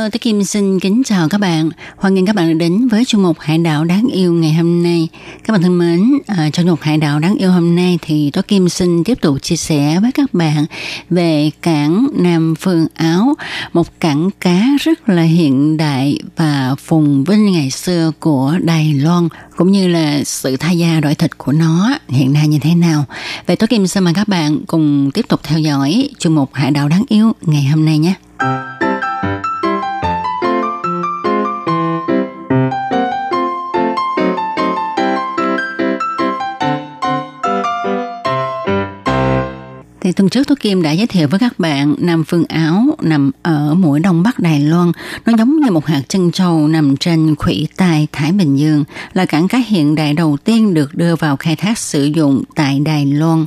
Hello, tôi Kim xin kính chào các bạn. Hoan nghênh các bạn đến với chương mục Hải đảo đáng yêu ngày hôm nay. Các bạn thân mến, à, trong mục Hải đảo đáng yêu hôm nay thì tôi Kim xin tiếp tục chia sẻ với các bạn về cảng Nam Phương Áo, một cảng cá rất là hiện đại và phồn vinh ngày xưa của Đài Loan cũng như là sự thay da đổi thịt của nó hiện nay như thế nào. Vậy tôi Kim xin mời các bạn cùng tiếp tục theo dõi chương mục Hải đảo đáng yêu ngày hôm nay nhé. Thì tuần trước tôi Kim đã giới thiệu với các bạn Nam Phương Áo nằm ở mũi đông bắc Đài Loan. Nó giống như một hạt chân châu nằm trên khủy tài Thái Bình Dương, là cảng cá hiện đại đầu tiên được đưa vào khai thác sử dụng tại Đài Loan.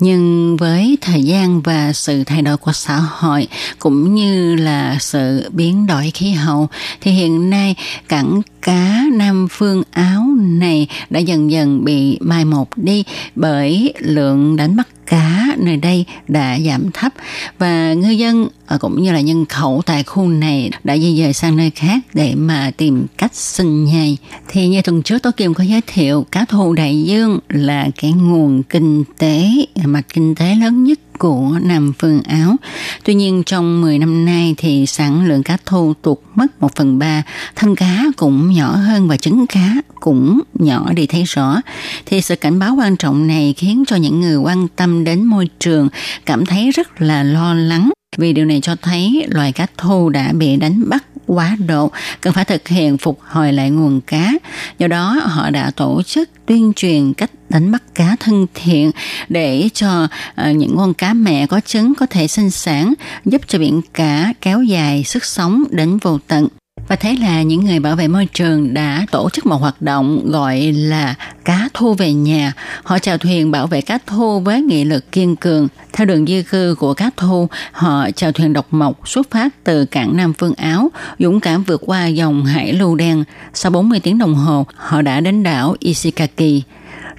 Nhưng với thời gian và sự thay đổi của xã hội cũng như là sự biến đổi khí hậu thì hiện nay cảng cá Nam Phương Áo này đã dần dần bị mai một đi bởi lượng đánh bắt cá nơi đây đã giảm thấp và ngư dân ờ, cũng như là nhân khẩu tại khu này đã di dời sang nơi khác để mà tìm cách sinh nhai. Thì như tuần trước tôi Kim có giới thiệu cá thu đại dương là cái nguồn kinh tế, mặt kinh tế lớn nhất của Nam Phương Áo. Tuy nhiên trong 10 năm nay thì sản lượng cá thu tụt mất 1 phần 3, thân cá cũng nhỏ hơn và trứng cá cũng nhỏ đi thấy rõ. Thì sự cảnh báo quan trọng này khiến cho những người quan tâm đến môi trường cảm thấy rất là lo lắng vì điều này cho thấy loài cá thu đã bị đánh bắt quá độ, cần phải thực hiện phục hồi lại nguồn cá. Do đó, họ đã tổ chức tuyên truyền cách đánh bắt cá thân thiện để cho ờ, những con cá mẹ có trứng có thể sinh sản, giúp cho biển cá kéo dài sức sống đến vô tận. Và thế là những người bảo vệ môi trường đã tổ chức một hoạt động gọi là cá thu về nhà. Họ chào thuyền bảo vệ cá thu với nghị lực kiên cường. Theo đường di cư của cá thu, họ chào thuyền độc mộc xuất phát từ cảng Nam Phương Áo, dũng cảm vượt qua dòng hải lưu đen. Sau 40 tiếng đồng hồ, họ đã đến đảo Ishikaki.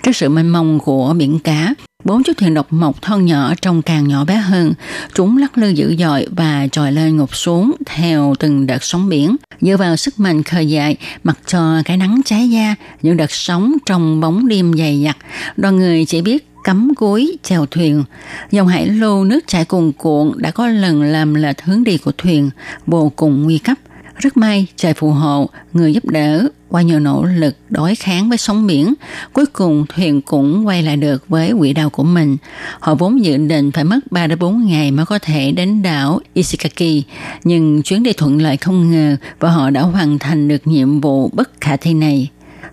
Trước sự mênh mông của biển cá, Bốn chiếc thuyền độc mộc thân nhỏ trong càng nhỏ bé hơn, chúng lắc lư dữ dội và trồi lên ngục xuống theo từng đợt sóng biển. Dựa vào sức mạnh khơi dậy mặc cho cái nắng cháy da, những đợt sóng trong bóng đêm dày dặt, đoàn người chỉ biết cắm cúi chèo thuyền. Dòng hải lưu nước chảy cuồn cuộn đã có lần làm lệch hướng đi của thuyền, vô cùng nguy cấp. Rất may trời phù hộ, người giúp đỡ qua nhiều nỗ lực đối kháng với sóng biển, cuối cùng thuyền cũng quay lại được với quỹ đạo của mình. Họ vốn dự định phải mất 3 đến 4 ngày mới có thể đến đảo Ishikaki, nhưng chuyến đi thuận lợi không ngờ và họ đã hoàn thành được nhiệm vụ bất khả thi này.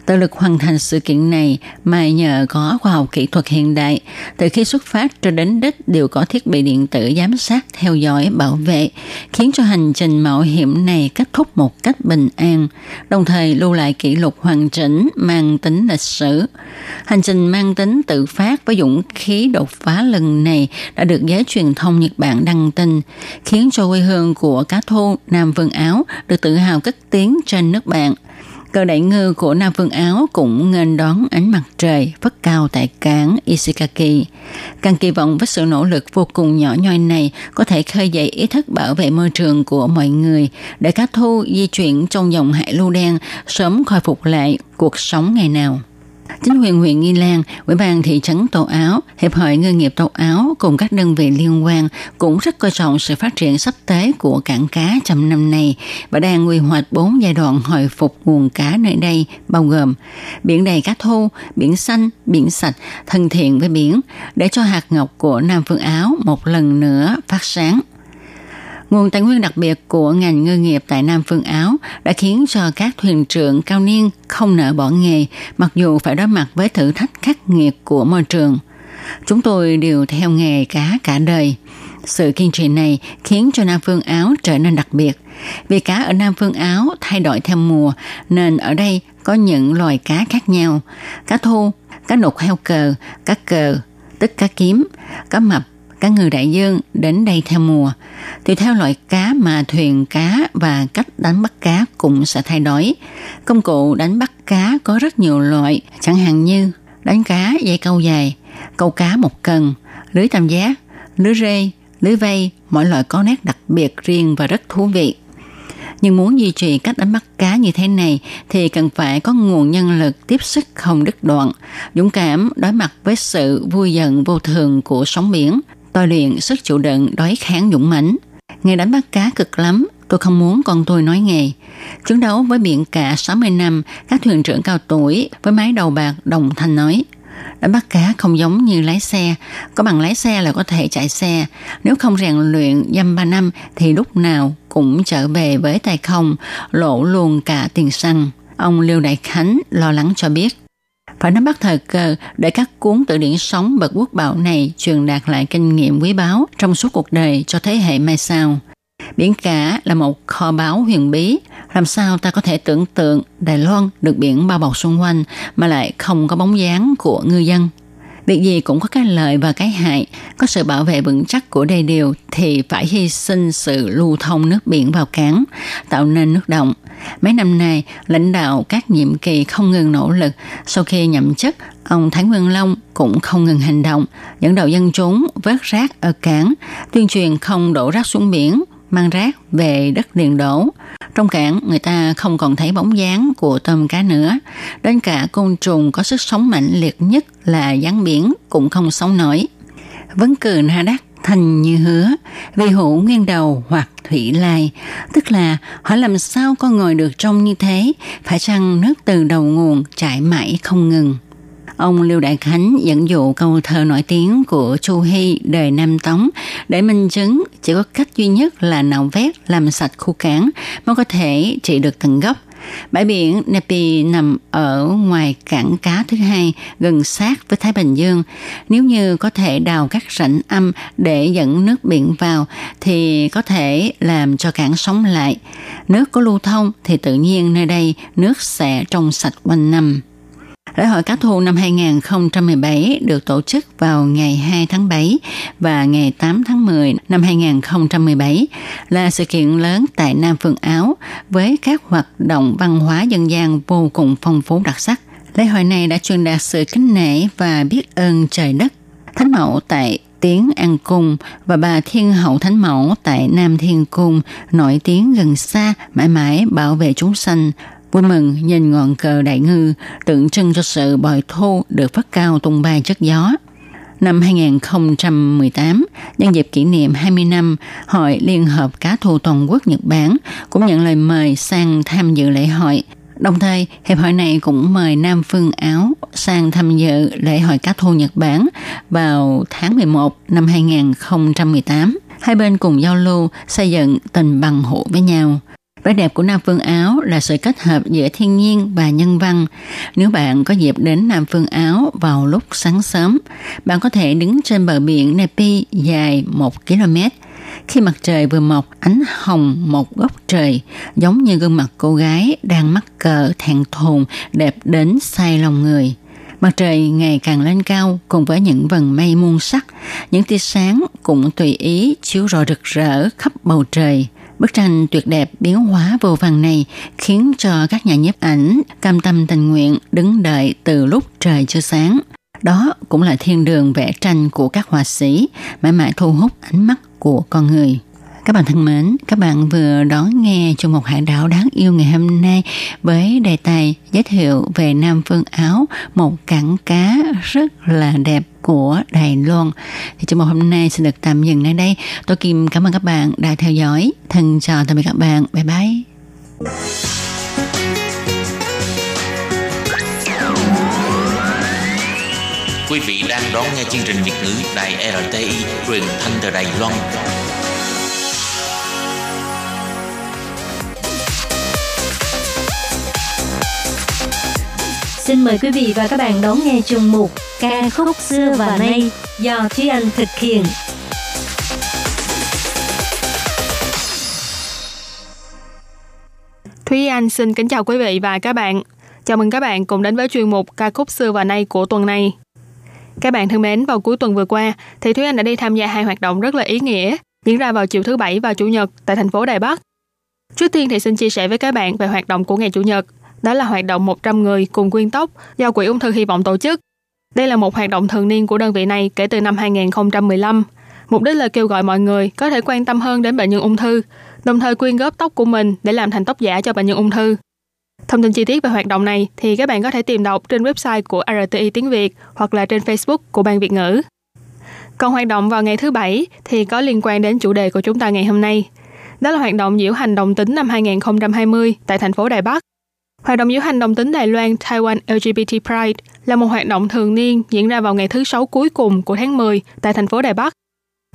Tự lực hoàn thành sự kiện này mà nhờ có khoa học kỹ thuật hiện đại, từ khi xuất phát cho đến đích đều có thiết bị điện tử giám sát, theo dõi, bảo vệ, khiến cho hành trình mạo hiểm này kết thúc một cách bình an, đồng thời lưu lại kỷ lục hoàn chỉnh mang tính lịch sử. Hành trình mang tính tự phát với dũng khí đột phá lần này đã được giới truyền thông Nhật Bản đăng tin, khiến cho quê hương của cá thu Nam Vương Áo được tự hào cất tiếng trên nước bạn – Cờ đại ngư của Nam Phương Áo cũng nghênh đón ánh mặt trời phất cao tại cảng Ishikaki. Càng kỳ vọng với sự nỗ lực vô cùng nhỏ nhoi này có thể khơi dậy ý thức bảo vệ môi trường của mọi người để cá thu di chuyển trong dòng hải lưu đen sớm khôi phục lại cuộc sống ngày nào. Chính quyền huyện Nghi Lan, Ủy ban thị trấn Tô Áo, Hiệp hội Ngư nghiệp Tô Áo cùng các đơn vị liên quan cũng rất coi trọng sự phát triển sắp tới của cảng cá trong năm nay và đang quy hoạch bốn giai đoạn hồi phục nguồn cá nơi đây bao gồm biển đầy cá thô, biển xanh, biển sạch, thân thiện với biển để cho hạt ngọc của Nam Phương Áo một lần nữa phát sáng. Nguồn tài nguyên đặc biệt của ngành ngư nghiệp tại Nam Phương Áo đã khiến cho các thuyền trưởng cao niên không nỡ bỏ nghề, mặc dù phải đối mặt với thử thách khắc nghiệt của môi trường. Chúng tôi đều theo nghề cá cả đời. Sự kiên trì này khiến cho Nam Phương Áo trở nên đặc biệt. Vì cá ở Nam Phương Áo thay đổi theo mùa, nên ở đây có những loài cá khác nhau. Cá thu, cá nục heo cờ, cá cờ, tức cá kiếm, cá mập, cá ngừ đại dương đến đây theo mùa. Tùy theo loại cá mà thuyền cá và cách đánh bắt cá cũng sẽ thay đổi. Công cụ đánh bắt cá có rất nhiều loại, chẳng hạn như đánh cá dây câu dài, câu cá một cần, lưới tam giác, lưới rê, lưới vây, mỗi loại có nét đặc biệt riêng và rất thú vị. Nhưng muốn duy trì cách đánh bắt cá như thế này thì cần phải có nguồn nhân lực tiếp sức không đứt đoạn, dũng cảm đối mặt với sự vui giận vô thường của sóng biển, tôi luyện sức chịu đựng đối kháng dũng mãnh. Nghề đánh bắt cá cực lắm, tôi không muốn con tôi nói nghề. Chiến đấu với biển cả 60 năm, các thuyền trưởng cao tuổi với mái đầu bạc đồng thanh nói. Đánh bắt cá không giống như lái xe, có bằng lái xe là có thể chạy xe. Nếu không rèn luyện dăm ba năm thì lúc nào cũng trở về với tay không, lộ luôn cả tiền xăng. Ông Liêu Đại Khánh lo lắng cho biết. Phải nắm bắt thời cơ để các cuốn từ điển sống bậc quốc bảo này truyền đạt lại kinh nghiệm quý báu trong suốt cuộc đời cho thế hệ mai sau. Biển cả là một kho báu huyền bí, làm sao ta có thể tưởng tượng Đài Loan được biển bao bọc xung quanh mà lại không có bóng dáng của ngư dân. Việc gì cũng có cái lợi và cái hại, có sự bảo vệ vững chắc của đê điều thì phải hy sinh sự lưu thông nước biển vào cảng, tạo nên nước động. Mấy năm nay, lãnh đạo các nhiệm kỳ không ngừng nỗ lực. Sau khi nhậm chức, ông Thái Nguyên Long cũng không ngừng hành động, dẫn đầu dân chúng vớt rác ở cảng, tuyên truyền không đổ rác xuống biển, mang rác về đất liền đổ. Trong cảng, người ta không còn thấy bóng dáng của tôm cá nữa. Đến cả côn trùng có sức sống mạnh liệt nhất là gián biển cũng không sống nổi. Vấn cường Hà Đắc thành như hứa, vì hữu nguyên đầu hoặc thủy lai, tức là hỏi làm sao con ngồi được trong như thế, phải chăng nước từ đầu nguồn chảy mãi không ngừng. Ông Lưu Đại Khánh dẫn dụ câu thơ nổi tiếng của Chu Hy đời Nam Tống để minh chứng chỉ có cách duy nhất là nạo vét làm sạch khu cảng mới có thể trị được tận gốc. Bãi biển Nepi nằm ở ngoài cảng cá thứ hai, gần sát với Thái Bình Dương. Nếu như có thể đào các rãnh âm để dẫn nước biển vào thì có thể làm cho cảng sống lại. Nước có lưu thông thì tự nhiên nơi đây nước sẽ trong sạch quanh năm. Lễ hội cá thu năm 2017 được tổ chức vào ngày 2 tháng 7 và ngày 8 tháng 10 năm 2017 là sự kiện lớn tại Nam Phương Áo với các hoạt động văn hóa dân gian vô cùng phong phú đặc sắc. Lễ hội này đã truyền đạt sự kính nể và biết ơn trời đất. Thánh mẫu tại tiếng An Cung và bà Thiên Hậu Thánh Mẫu tại Nam Thiên Cung nổi tiếng gần xa, mãi mãi bảo vệ chúng sanh Vui mừng nhìn ngọn cờ đại ngư tượng trưng cho sự bồi thu được phát cao tung bay chất gió. Năm 2018, nhân dịp kỷ niệm 20 năm, Hội Liên hợp Cá thu Toàn quốc Nhật Bản cũng nhận lời mời sang tham dự lễ hội. Đồng thời, hiệp hội này cũng mời Nam Phương Áo sang tham dự lễ hội cá thu Nhật Bản vào tháng 11 năm 2018. Hai bên cùng giao lưu xây dựng tình bằng hữu với nhau. Vẻ đẹp của Nam Phương Áo là sự kết hợp giữa thiên nhiên và nhân văn. Nếu bạn có dịp đến Nam Phương Áo vào lúc sáng sớm, bạn có thể đứng trên bờ biển Nepi dài 1 km. Khi mặt trời vừa mọc, ánh hồng một góc trời, giống như gương mặt cô gái đang mắc cờ thẹn thùng đẹp đến say lòng người. Mặt trời ngày càng lên cao cùng với những vầng mây muôn sắc, những tia sáng cũng tùy ý chiếu rọi rực rỡ khắp bầu trời – Bức tranh tuyệt đẹp biến hóa vô vàng này khiến cho các nhà nhiếp ảnh cam tâm tình nguyện đứng đợi từ lúc trời chưa sáng. Đó cũng là thiên đường vẽ tranh của các họa sĩ, mãi mãi thu hút ánh mắt của con người. Các bạn thân mến, các bạn vừa đón nghe trong một hải đảo đáng yêu ngày hôm nay với đề tài giới thiệu về Nam Phương Áo, một cảng cá rất là đẹp của Đài Loan. Thì chương một hôm nay xin được tạm dừng nơi đây. Tôi Kim cảm ơn các bạn đã theo dõi. Thân chào tạm biệt các bạn. Bye bye. Quý vị đang đón nghe chương trình Việt ngữ Đài RTI truyền thanh từ Đài Loan. Xin mời quý vị và các bạn đón nghe chương mục Ca khúc xưa và nay do Thúy Anh thực hiện. Thúy Anh xin kính chào quý vị và các bạn. Chào mừng các bạn cùng đến với chuyên mục Ca khúc xưa và nay của tuần này. Các bạn thân mến, vào cuối tuần vừa qua thì Thúy Anh đã đi tham gia hai hoạt động rất là ý nghĩa diễn ra vào chiều thứ Bảy và Chủ nhật tại thành phố Đài Bắc. Trước tiên thì xin chia sẻ với các bạn về hoạt động của ngày Chủ nhật – đó là hoạt động 100 người cùng quyên tóc do Quỹ ung thư hy vọng tổ chức. Đây là một hoạt động thường niên của đơn vị này kể từ năm 2015. Mục đích là kêu gọi mọi người có thể quan tâm hơn đến bệnh nhân ung thư, đồng thời quyên góp tóc của mình để làm thành tóc giả cho bệnh nhân ung thư. Thông tin chi tiết về hoạt động này thì các bạn có thể tìm đọc trên website của RTI tiếng Việt hoặc là trên Facebook của Ban Việt ngữ. Còn hoạt động vào ngày thứ Bảy thì có liên quan đến chủ đề của chúng ta ngày hôm nay. Đó là hoạt động diễu hành đồng tính năm 2020 tại thành phố Đài Bắc. Hoạt động diễu hành đồng tính Đài Loan Taiwan LGBT Pride là một hoạt động thường niên diễn ra vào ngày thứ Sáu cuối cùng của tháng 10 tại thành phố Đài Bắc.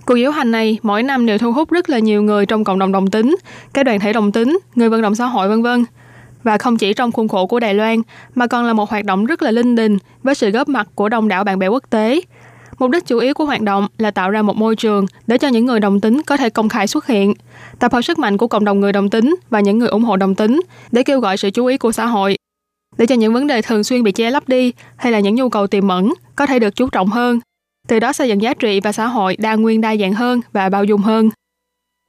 Cuộc diễu hành này mỗi năm đều thu hút rất là nhiều người trong cộng đồng đồng tính, các đoàn thể đồng tính, người vận động xã hội vân vân. Và không chỉ trong khuôn khổ của Đài Loan, mà còn là một hoạt động rất là linh đình với sự góp mặt của đông đảo bạn bè quốc tế. Mục đích chủ yếu của hoạt động là tạo ra một môi trường để cho những người đồng tính có thể công khai xuất hiện, tập hợp sức mạnh của cộng đồng người đồng tính và những người ủng hộ đồng tính để kêu gọi sự chú ý của xã hội để cho những vấn đề thường xuyên bị che lấp đi hay là những nhu cầu tiềm ẩn có thể được chú trọng hơn từ đó xây dựng giá trị và xã hội đa nguyên đa dạng hơn và bao dung hơn.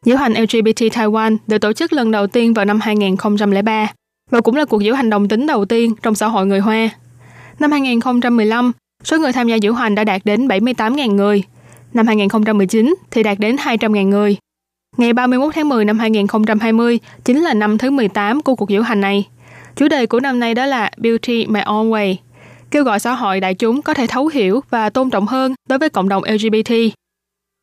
Diễu hành LGBT Taiwan được tổ chức lần đầu tiên vào năm 2003 và cũng là cuộc diễu hành đồng tính đầu tiên trong xã hội người Hoa. Năm 2015, số người tham gia diễu hành đã đạt đến 78.000 người. Năm 2019 thì đạt đến 200.000 người. Ngày 31 tháng 10 năm 2020 chính là năm thứ 18 của cuộc diễu hành này. Chủ đề của năm nay đó là Beauty My Own Way, kêu gọi xã hội đại chúng có thể thấu hiểu và tôn trọng hơn đối với cộng đồng LGBT.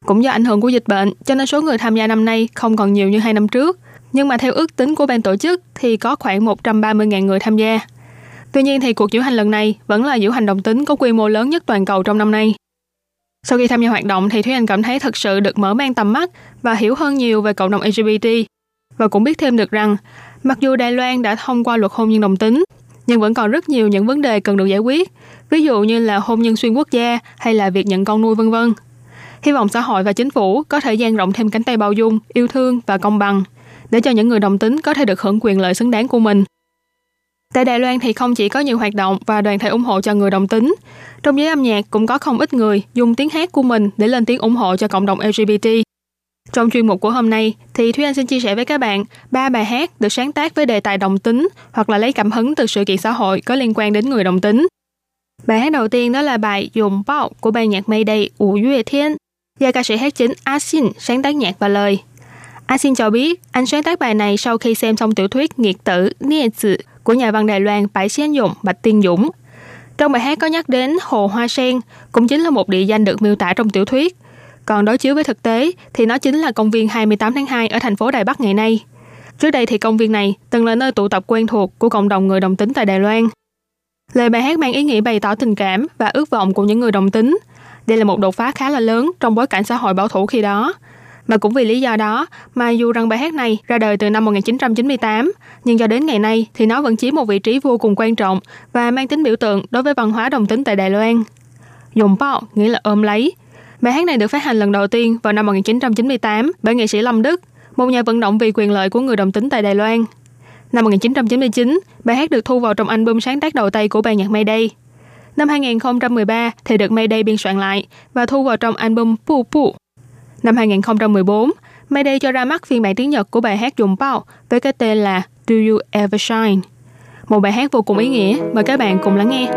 Cũng do ảnh hưởng của dịch bệnh, cho nên số người tham gia năm nay không còn nhiều như hai năm trước. Nhưng mà theo ước tính của ban tổ chức thì có khoảng 130.000 người tham gia. Tuy nhiên thì cuộc diễu hành lần này vẫn là diễu hành đồng tính có quy mô lớn nhất toàn cầu trong năm nay. Sau khi tham gia hoạt động thì Thúy Anh cảm thấy thật sự được mở mang tầm mắt và hiểu hơn nhiều về cộng đồng LGBT và cũng biết thêm được rằng mặc dù Đài Loan đã thông qua luật hôn nhân đồng tính nhưng vẫn còn rất nhiều những vấn đề cần được giải quyết, ví dụ như là hôn nhân xuyên quốc gia hay là việc nhận con nuôi vân vân. Hy vọng xã hội và chính phủ có thể dang rộng thêm cánh tay bao dung, yêu thương và công bằng để cho những người đồng tính có thể được hưởng quyền lợi xứng đáng của mình. Tại Đài Loan thì không chỉ có nhiều hoạt động và đoàn thể ủng hộ cho người đồng tính, trong giới âm nhạc cũng có không ít người dùng tiếng hát của mình để lên tiếng ủng hộ cho cộng đồng LGBT. Trong chuyên mục của hôm nay thì Thúy Anh xin chia sẻ với các bạn ba bài hát được sáng tác với đề tài đồng tính hoặc là lấy cảm hứng từ sự kiện xã hội có liên quan đến người đồng tính. Bài hát đầu tiên đó là bài Dùng Bao của ban nhạc Mayday Ủ Yue Thiên do ca sĩ hát chính A Xin sáng tác nhạc và lời. A Xin cho biết anh sáng tác bài này sau khi xem xong tiểu thuyết Nghiệt tử Nia Tử của nhà văn Đài Loan Bãi Xén Dụng Bạch Tiên Dũng. Trong bài hát có nhắc đến Hồ Hoa Sen, cũng chính là một địa danh được miêu tả trong tiểu thuyết. Còn đối chiếu với thực tế thì nó chính là công viên 28 tháng 2 ở thành phố Đài Bắc ngày nay. Trước đây thì công viên này từng là nơi tụ tập quen thuộc của cộng đồng người đồng tính tại Đài Loan. Lời bài hát mang ý nghĩa bày tỏ tình cảm và ước vọng của những người đồng tính. Đây là một đột phá khá là lớn trong bối cảnh xã hội bảo thủ khi đó. Mà cũng vì lý do đó mà dù rằng bài hát này ra đời từ năm 1998, nhưng cho đến ngày nay thì nó vẫn chiếm một vị trí vô cùng quan trọng và mang tính biểu tượng đối với văn hóa đồng tính tại Đài Loan. Dùng bọ nghĩa là ôm lấy. Bài hát này được phát hành lần đầu tiên vào năm 1998 bởi nghệ sĩ Lâm Đức, một nhà vận động vì quyền lợi của người đồng tính tại Đài Loan. Năm 1999, bài hát được thu vào trong album sáng tác đầu tay của ban nhạc Mayday. Năm 2013 thì được Mayday biên soạn lại và thu vào trong album Pu Pu. Năm 2014, Mayday cho ra mắt phiên bản tiếng Nhật của bài hát dùng bao với cái tên là Do You Ever Shine? Một bài hát vô cùng ý nghĩa, mời các bạn cùng lắng nghe.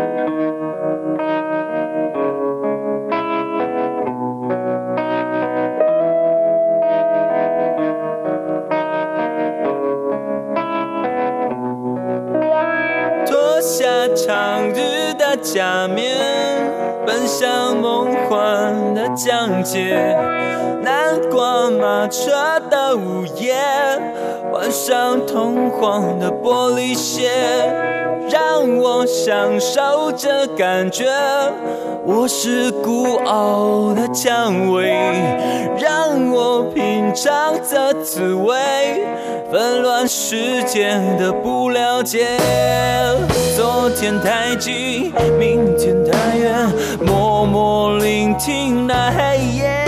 Hãy subscribe cho 奔向梦幻的疆界。南瓜马车的午夜，换上通黄的玻璃鞋，让我享受这感觉。我是孤傲的蔷薇，让我品尝这滋味。纷乱世界的不了解，昨天太近，明天太远，默默聆听那黑夜，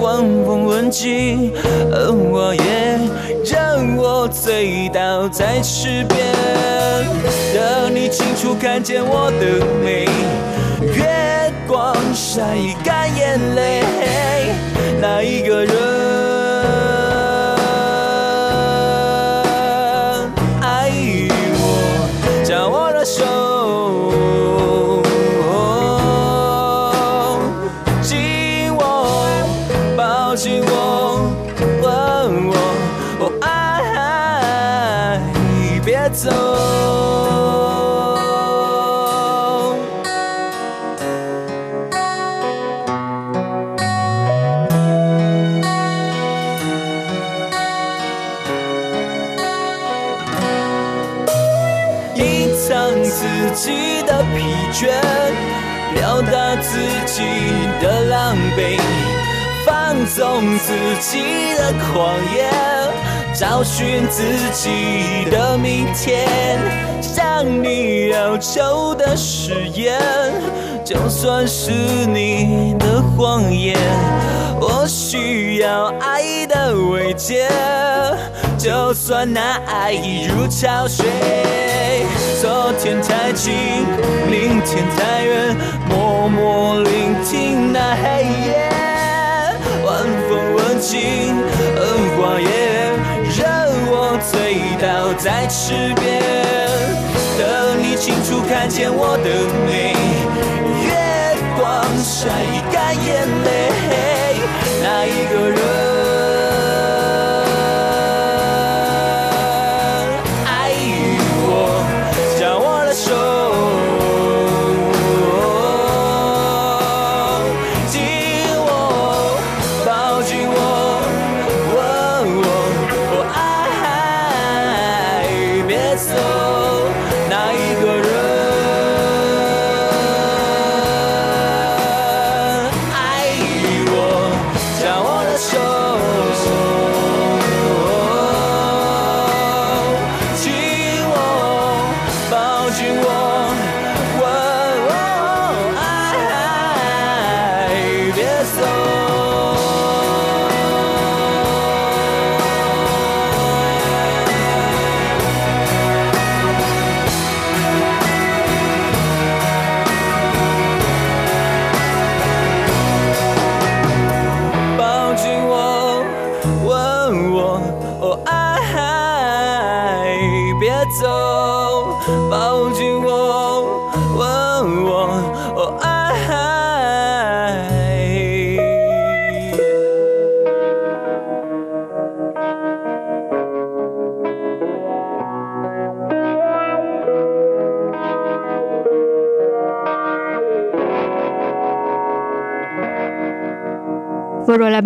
晚风吻尽，而我也让我醉倒在池边，让你清楚看见我的美。月光晒干眼泪，那一个人送自己的狂野，找寻自己的明天。向你要求的誓言，就算是你的谎言，我需要爱的慰藉。就算那爱已如潮水，昨天太近，明天太远，风吻尽恩花叶，任我醉倒在池边，等你清楚看见我的美，月光晒干眼泪，那一个人。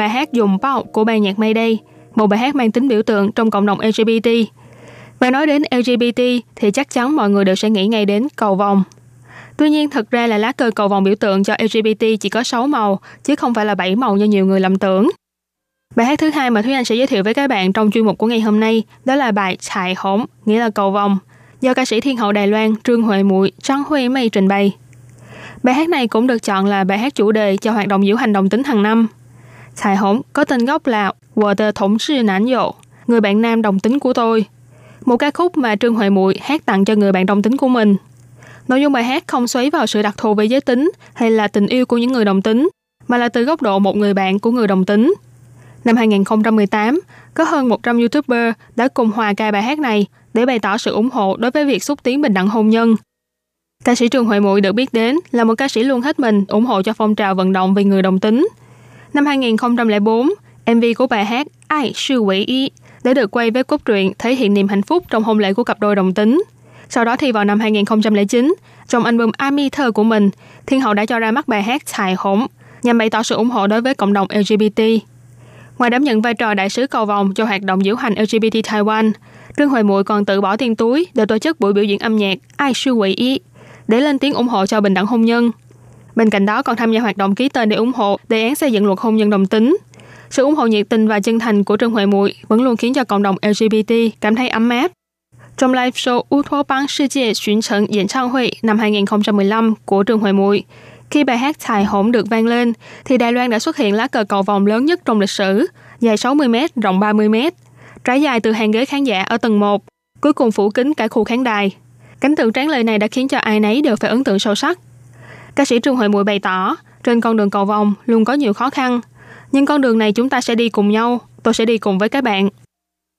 Bài hát Dùng pop của ban nhạc Mayday, một bài hát mang tính biểu tượng trong cộng đồng LGBT. Và nói đến LGBT thì chắc chắn mọi người đều sẽ nghĩ ngay đến cầu vồng. Tuy nhiên thật ra là lá cờ cầu vồng biểu tượng cho LGBT chỉ có 6 màu, chứ không phải là 7 màu như nhiều người lầm tưởng. Bài hát thứ hai mà Thúy Anh sẽ giới thiệu với các bạn trong chuyên mục của ngày hôm nay đó là bài Chạy hổm nghĩa là cầu vồng, do ca sĩ thiên hậu Đài Loan Trương Huệ Muội, Trang Huê Mây trình bày. Bài hát này cũng được chọn là bài hát chủ đề cho hoạt động diễu hành đồng tính hàng năm. 彩 Hổng có tên gốc là Wo de thống sư nán dụ, người bạn nam đồng tính của tôi. Một ca khúc mà Trương Huệ Muội hát tặng cho người bạn đồng tính của mình. Nội dung bài hát không xoáy vào sự đặc thù về giới tính hay là tình yêu của những người đồng tính, mà là từ góc độ một người bạn của người đồng tính. Năm 2018, có hơn 100 YouTuber đã cùng hòa ca bài hát này để bày tỏ sự ủng hộ đối với việc xúc tiến bình đẳng hôn nhân. Ca sĩ Trương Huệ Muội được biết đến là một ca sĩ luôn hết mình ủng hộ cho phong trào vận động vì người đồng tính. Năm 2004, MV của bài hát Ai sư quỷ y đã được quay với cốt truyện thể hiện niềm hạnh phúc trong hôn lễ của cặp đôi đồng tính. Sau đó thì vào năm 2009, trong album Ami Thơ của mình, Thiên Hậu đã cho ra mắt bài hát Tài Hỗn nhằm bày tỏ sự ủng hộ đối với cộng đồng LGBT. Ngoài đảm nhận vai trò đại sứ cầu vòng cho hoạt động diễu hành LGBT Taiwan, Trương Huệ Muội còn tự bỏ tiền túi để tổ chức buổi biểu diễn âm nhạc Ai sư quỷ y để lên tiếng ủng hộ cho bình đẳng hôn nhân. Bên cạnh đó còn tham gia hoạt động ký tên để ủng hộ đề án xây dựng luật hôn nhân đồng tính. Sự ủng hộ nhiệt tình và chân thành của Trương Huệ Muội vẫn luôn khiến cho cộng đồng LGBT cảm thấy ấm áp. Trong live show Utho Bang Sư Chia Xuyến Trận hội năm 2015 của Trương Huệ Muội, khi bài hát Tài Hỗn được vang lên, thì Đài Loan đã xuất hiện lá cờ cầu vòng lớn nhất trong lịch sử, dài 60 m, rộng 30 m. trải dài từ hàng ghế khán giả ở tầng 1, cuối cùng phủ kín cả khu khán đài. Cảnh tượng tráng lệ này đã khiến cho ai nấy đều phải ấn tượng sâu sắc. Ca sĩ Trương Huệ mùi bày tỏ, trên con đường cầu vòng luôn có nhiều khó khăn, nhưng con đường này chúng ta sẽ đi cùng nhau, tôi sẽ đi cùng với các bạn.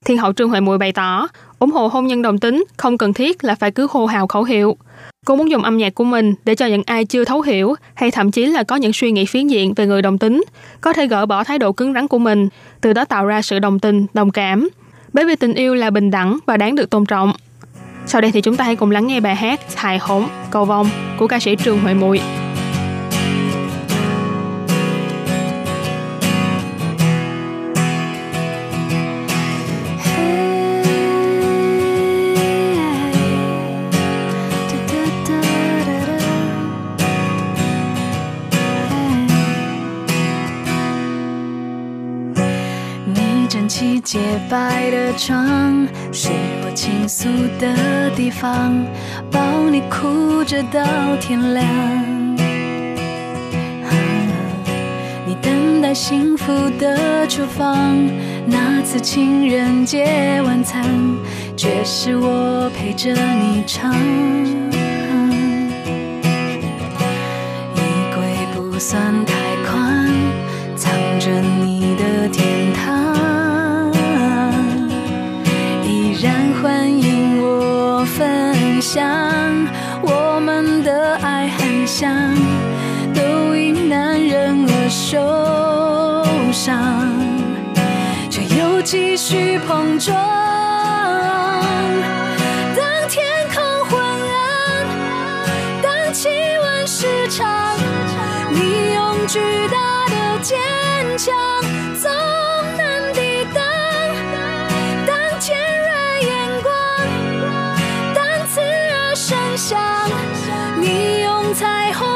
Thiên hậu Trương Huệ mùi bày tỏ, ủng hộ hôn nhân đồng tính không cần thiết là phải cứ hô hào khẩu hiệu. Cô muốn dùng âm nhạc của mình để cho những ai chưa thấu hiểu hay thậm chí là có những suy nghĩ phiến diện về người đồng tính, có thể gỡ bỏ thái độ cứng rắn của mình, từ đó tạo ra sự đồng tình, đồng cảm. Bởi vì tình yêu là bình đẳng và đáng được tôn trọng. Sau đây thì chúng ta hãy cùng lắng nghe bài hát Hài hổng, cầu Vong của ca sĩ Trường Huệ Muội. 洁白的床是我倾诉的地方，抱你哭着到天亮。你等待幸福的厨房，那次情人节晚餐，却是我陪着你唱。衣柜不算太宽，藏着你的天堂。欢迎我分享，我们的爱很像，都因男人而受伤，却又继续碰撞。当天空昏暗，当气温失常，你用巨大的坚强走。彩虹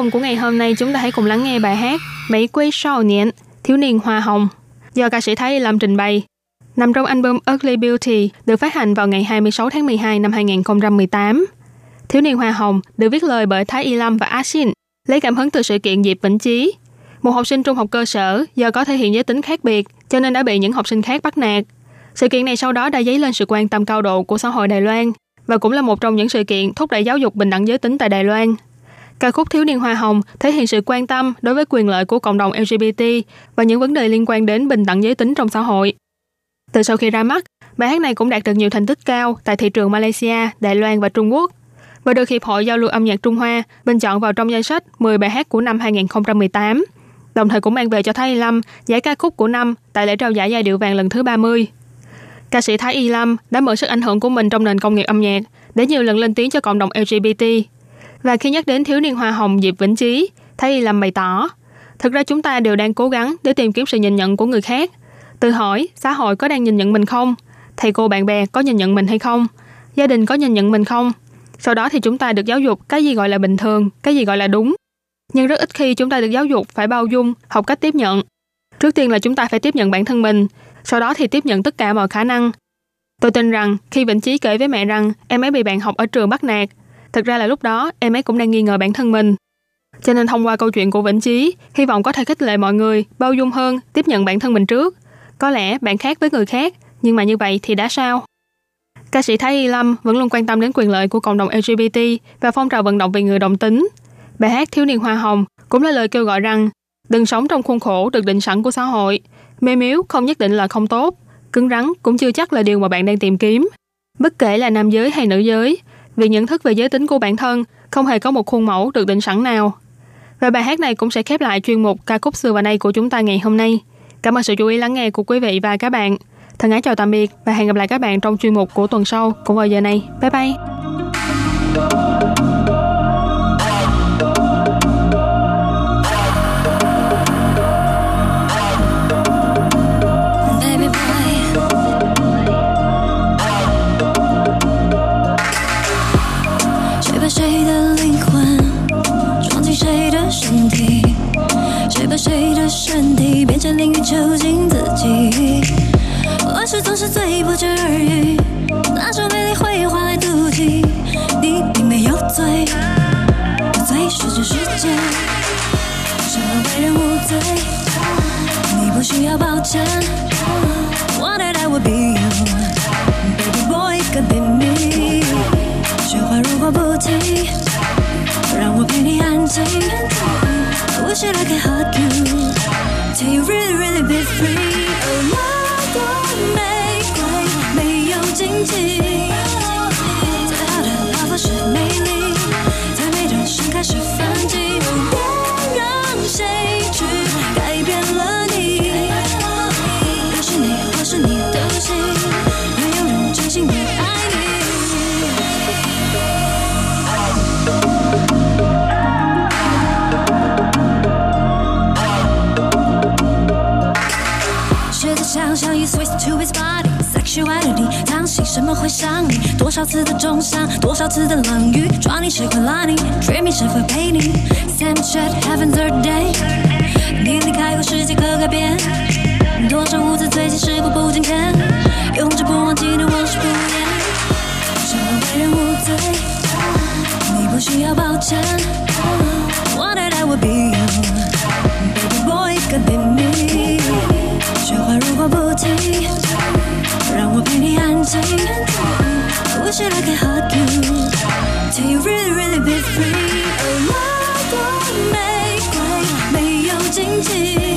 cùng của ngày hôm nay chúng ta hãy cùng lắng nghe bài hát Mỹ Quy Sao Niên, Thiếu niên Hoa Hồng do ca sĩ Thái Lâm trình bày. nằm trong album Ugly Beauty được phát hành vào ngày 26 tháng 12 năm 2018. Thiếu niên Hoa Hồng được viết lời bởi Thái Y Lâm và Ashin, lấy cảm hứng từ sự kiện Diệp Vĩnh Chí. Một học sinh trung học cơ sở do có thể hiện giới tính khác biệt cho nên đã bị những học sinh khác bắt nạt. Sự kiện này sau đó đã dấy lên sự quan tâm cao độ của xã hội Đài Loan và cũng là một trong những sự kiện thúc đẩy giáo dục bình đẳng giới tính tại Đài Loan. Ca khúc Thiếu niên Hoa Hồng thể hiện sự quan tâm đối với quyền lợi của cộng đồng LGBT và những vấn đề liên quan đến bình đẳng giới tính trong xã hội. Từ sau khi ra mắt, bài hát này cũng đạt được nhiều thành tích cao tại thị trường Malaysia, Đài Loan và Trung Quốc và được Hiệp hội Giao lưu âm nhạc Trung Hoa bình chọn vào trong danh sách 10 bài hát của năm 2018, đồng thời cũng mang về cho Thái Y Lâm giải ca khúc của năm tại lễ trao giải giai điệu vàng lần thứ 30. Ca sĩ Thái Y Lâm đã mở sức ảnh hưởng của mình trong nền công nghiệp âm nhạc để nhiều lần lên tiếng cho cộng đồng LGBT. Và khi nhắc đến thiếu niên hoa hồng Diệp Vĩnh Chí, thay làm bày tỏ, thực ra chúng ta đều đang cố gắng để tìm kiếm sự nhìn nhận của người khác. Tự hỏi, xã hội có đang nhìn nhận mình không? Thầy cô bạn bè có nhìn nhận mình hay không? Gia đình có nhìn nhận mình không? Sau đó thì chúng ta được giáo dục cái gì gọi là bình thường, cái gì gọi là đúng. Nhưng rất ít khi chúng ta được giáo dục phải bao dung, học cách tiếp nhận. Trước tiên là chúng ta phải tiếp nhận bản thân mình, sau đó thì tiếp nhận tất cả mọi khả năng. Tôi tin rằng khi Vĩnh Chí kể với mẹ rằng em ấy bị bạn học ở trường bắt nạt, thực ra là lúc đó em ấy cũng đang nghi ngờ bản thân mình. Cho nên thông qua câu chuyện của Vĩnh Chí, hy vọng có thể khích lệ mọi người bao dung hơn, tiếp nhận bản thân mình trước. Có lẽ bạn khác với người khác, nhưng mà như vậy thì đã sao? Ca sĩ Thái Y Lâm vẫn luôn quan tâm đến quyền lợi của cộng đồng LGBT và phong trào vận động về người đồng tính. Bài hát Thiếu niên Hoa Hồng cũng là lời kêu gọi rằng đừng sống trong khuôn khổ được định sẵn của xã hội. Mê miếu không nhất định là không tốt, cứng rắn cũng chưa chắc là điều mà bạn đang tìm kiếm. Bất kể là nam giới hay nữ giới, vì nhận thức về giới tính của bản thân, không hề có một khuôn mẫu được định sẵn nào. Và bài hát này cũng sẽ khép lại chuyên mục ca khúc xưa và nay của chúng ta ngày hôm nay. Cảm ơn sự chú ý lắng nghe của quý vị và các bạn. Thân ái chào tạm biệt và hẹn gặp lại các bạn trong chuyên mục của tuần sau cũng vào giờ này. Bye bye! 谁的身体变成淋雨囚禁自己？往事总是最不值耳语，那种美丽会换来妒忌。你并没有罪，罪是这世界，什么为人无罪？你不需要抱歉。Wanted I would be you, baby boy could be me。雪花如果不停，让我陪你安静。Wish that I could hug you, till you really really be free。哦，那朵玫瑰没有荆棘， body。sexuality，当心什么会伤你？多少次的重伤，多少次的冷雨，抓你谁会拉你？dreaming 谁会陪你？Snapchat heaven third day，你离开后世界可改变，多少无知最近时过不境迁，永志不忘记念往事不言，什么为人无罪？你不需要抱歉。Wanted I would be you, baby boy could be me。如果不停让我陪你安静 i wish i could hug you till you really really be free 哪朵玫瑰没有荆棘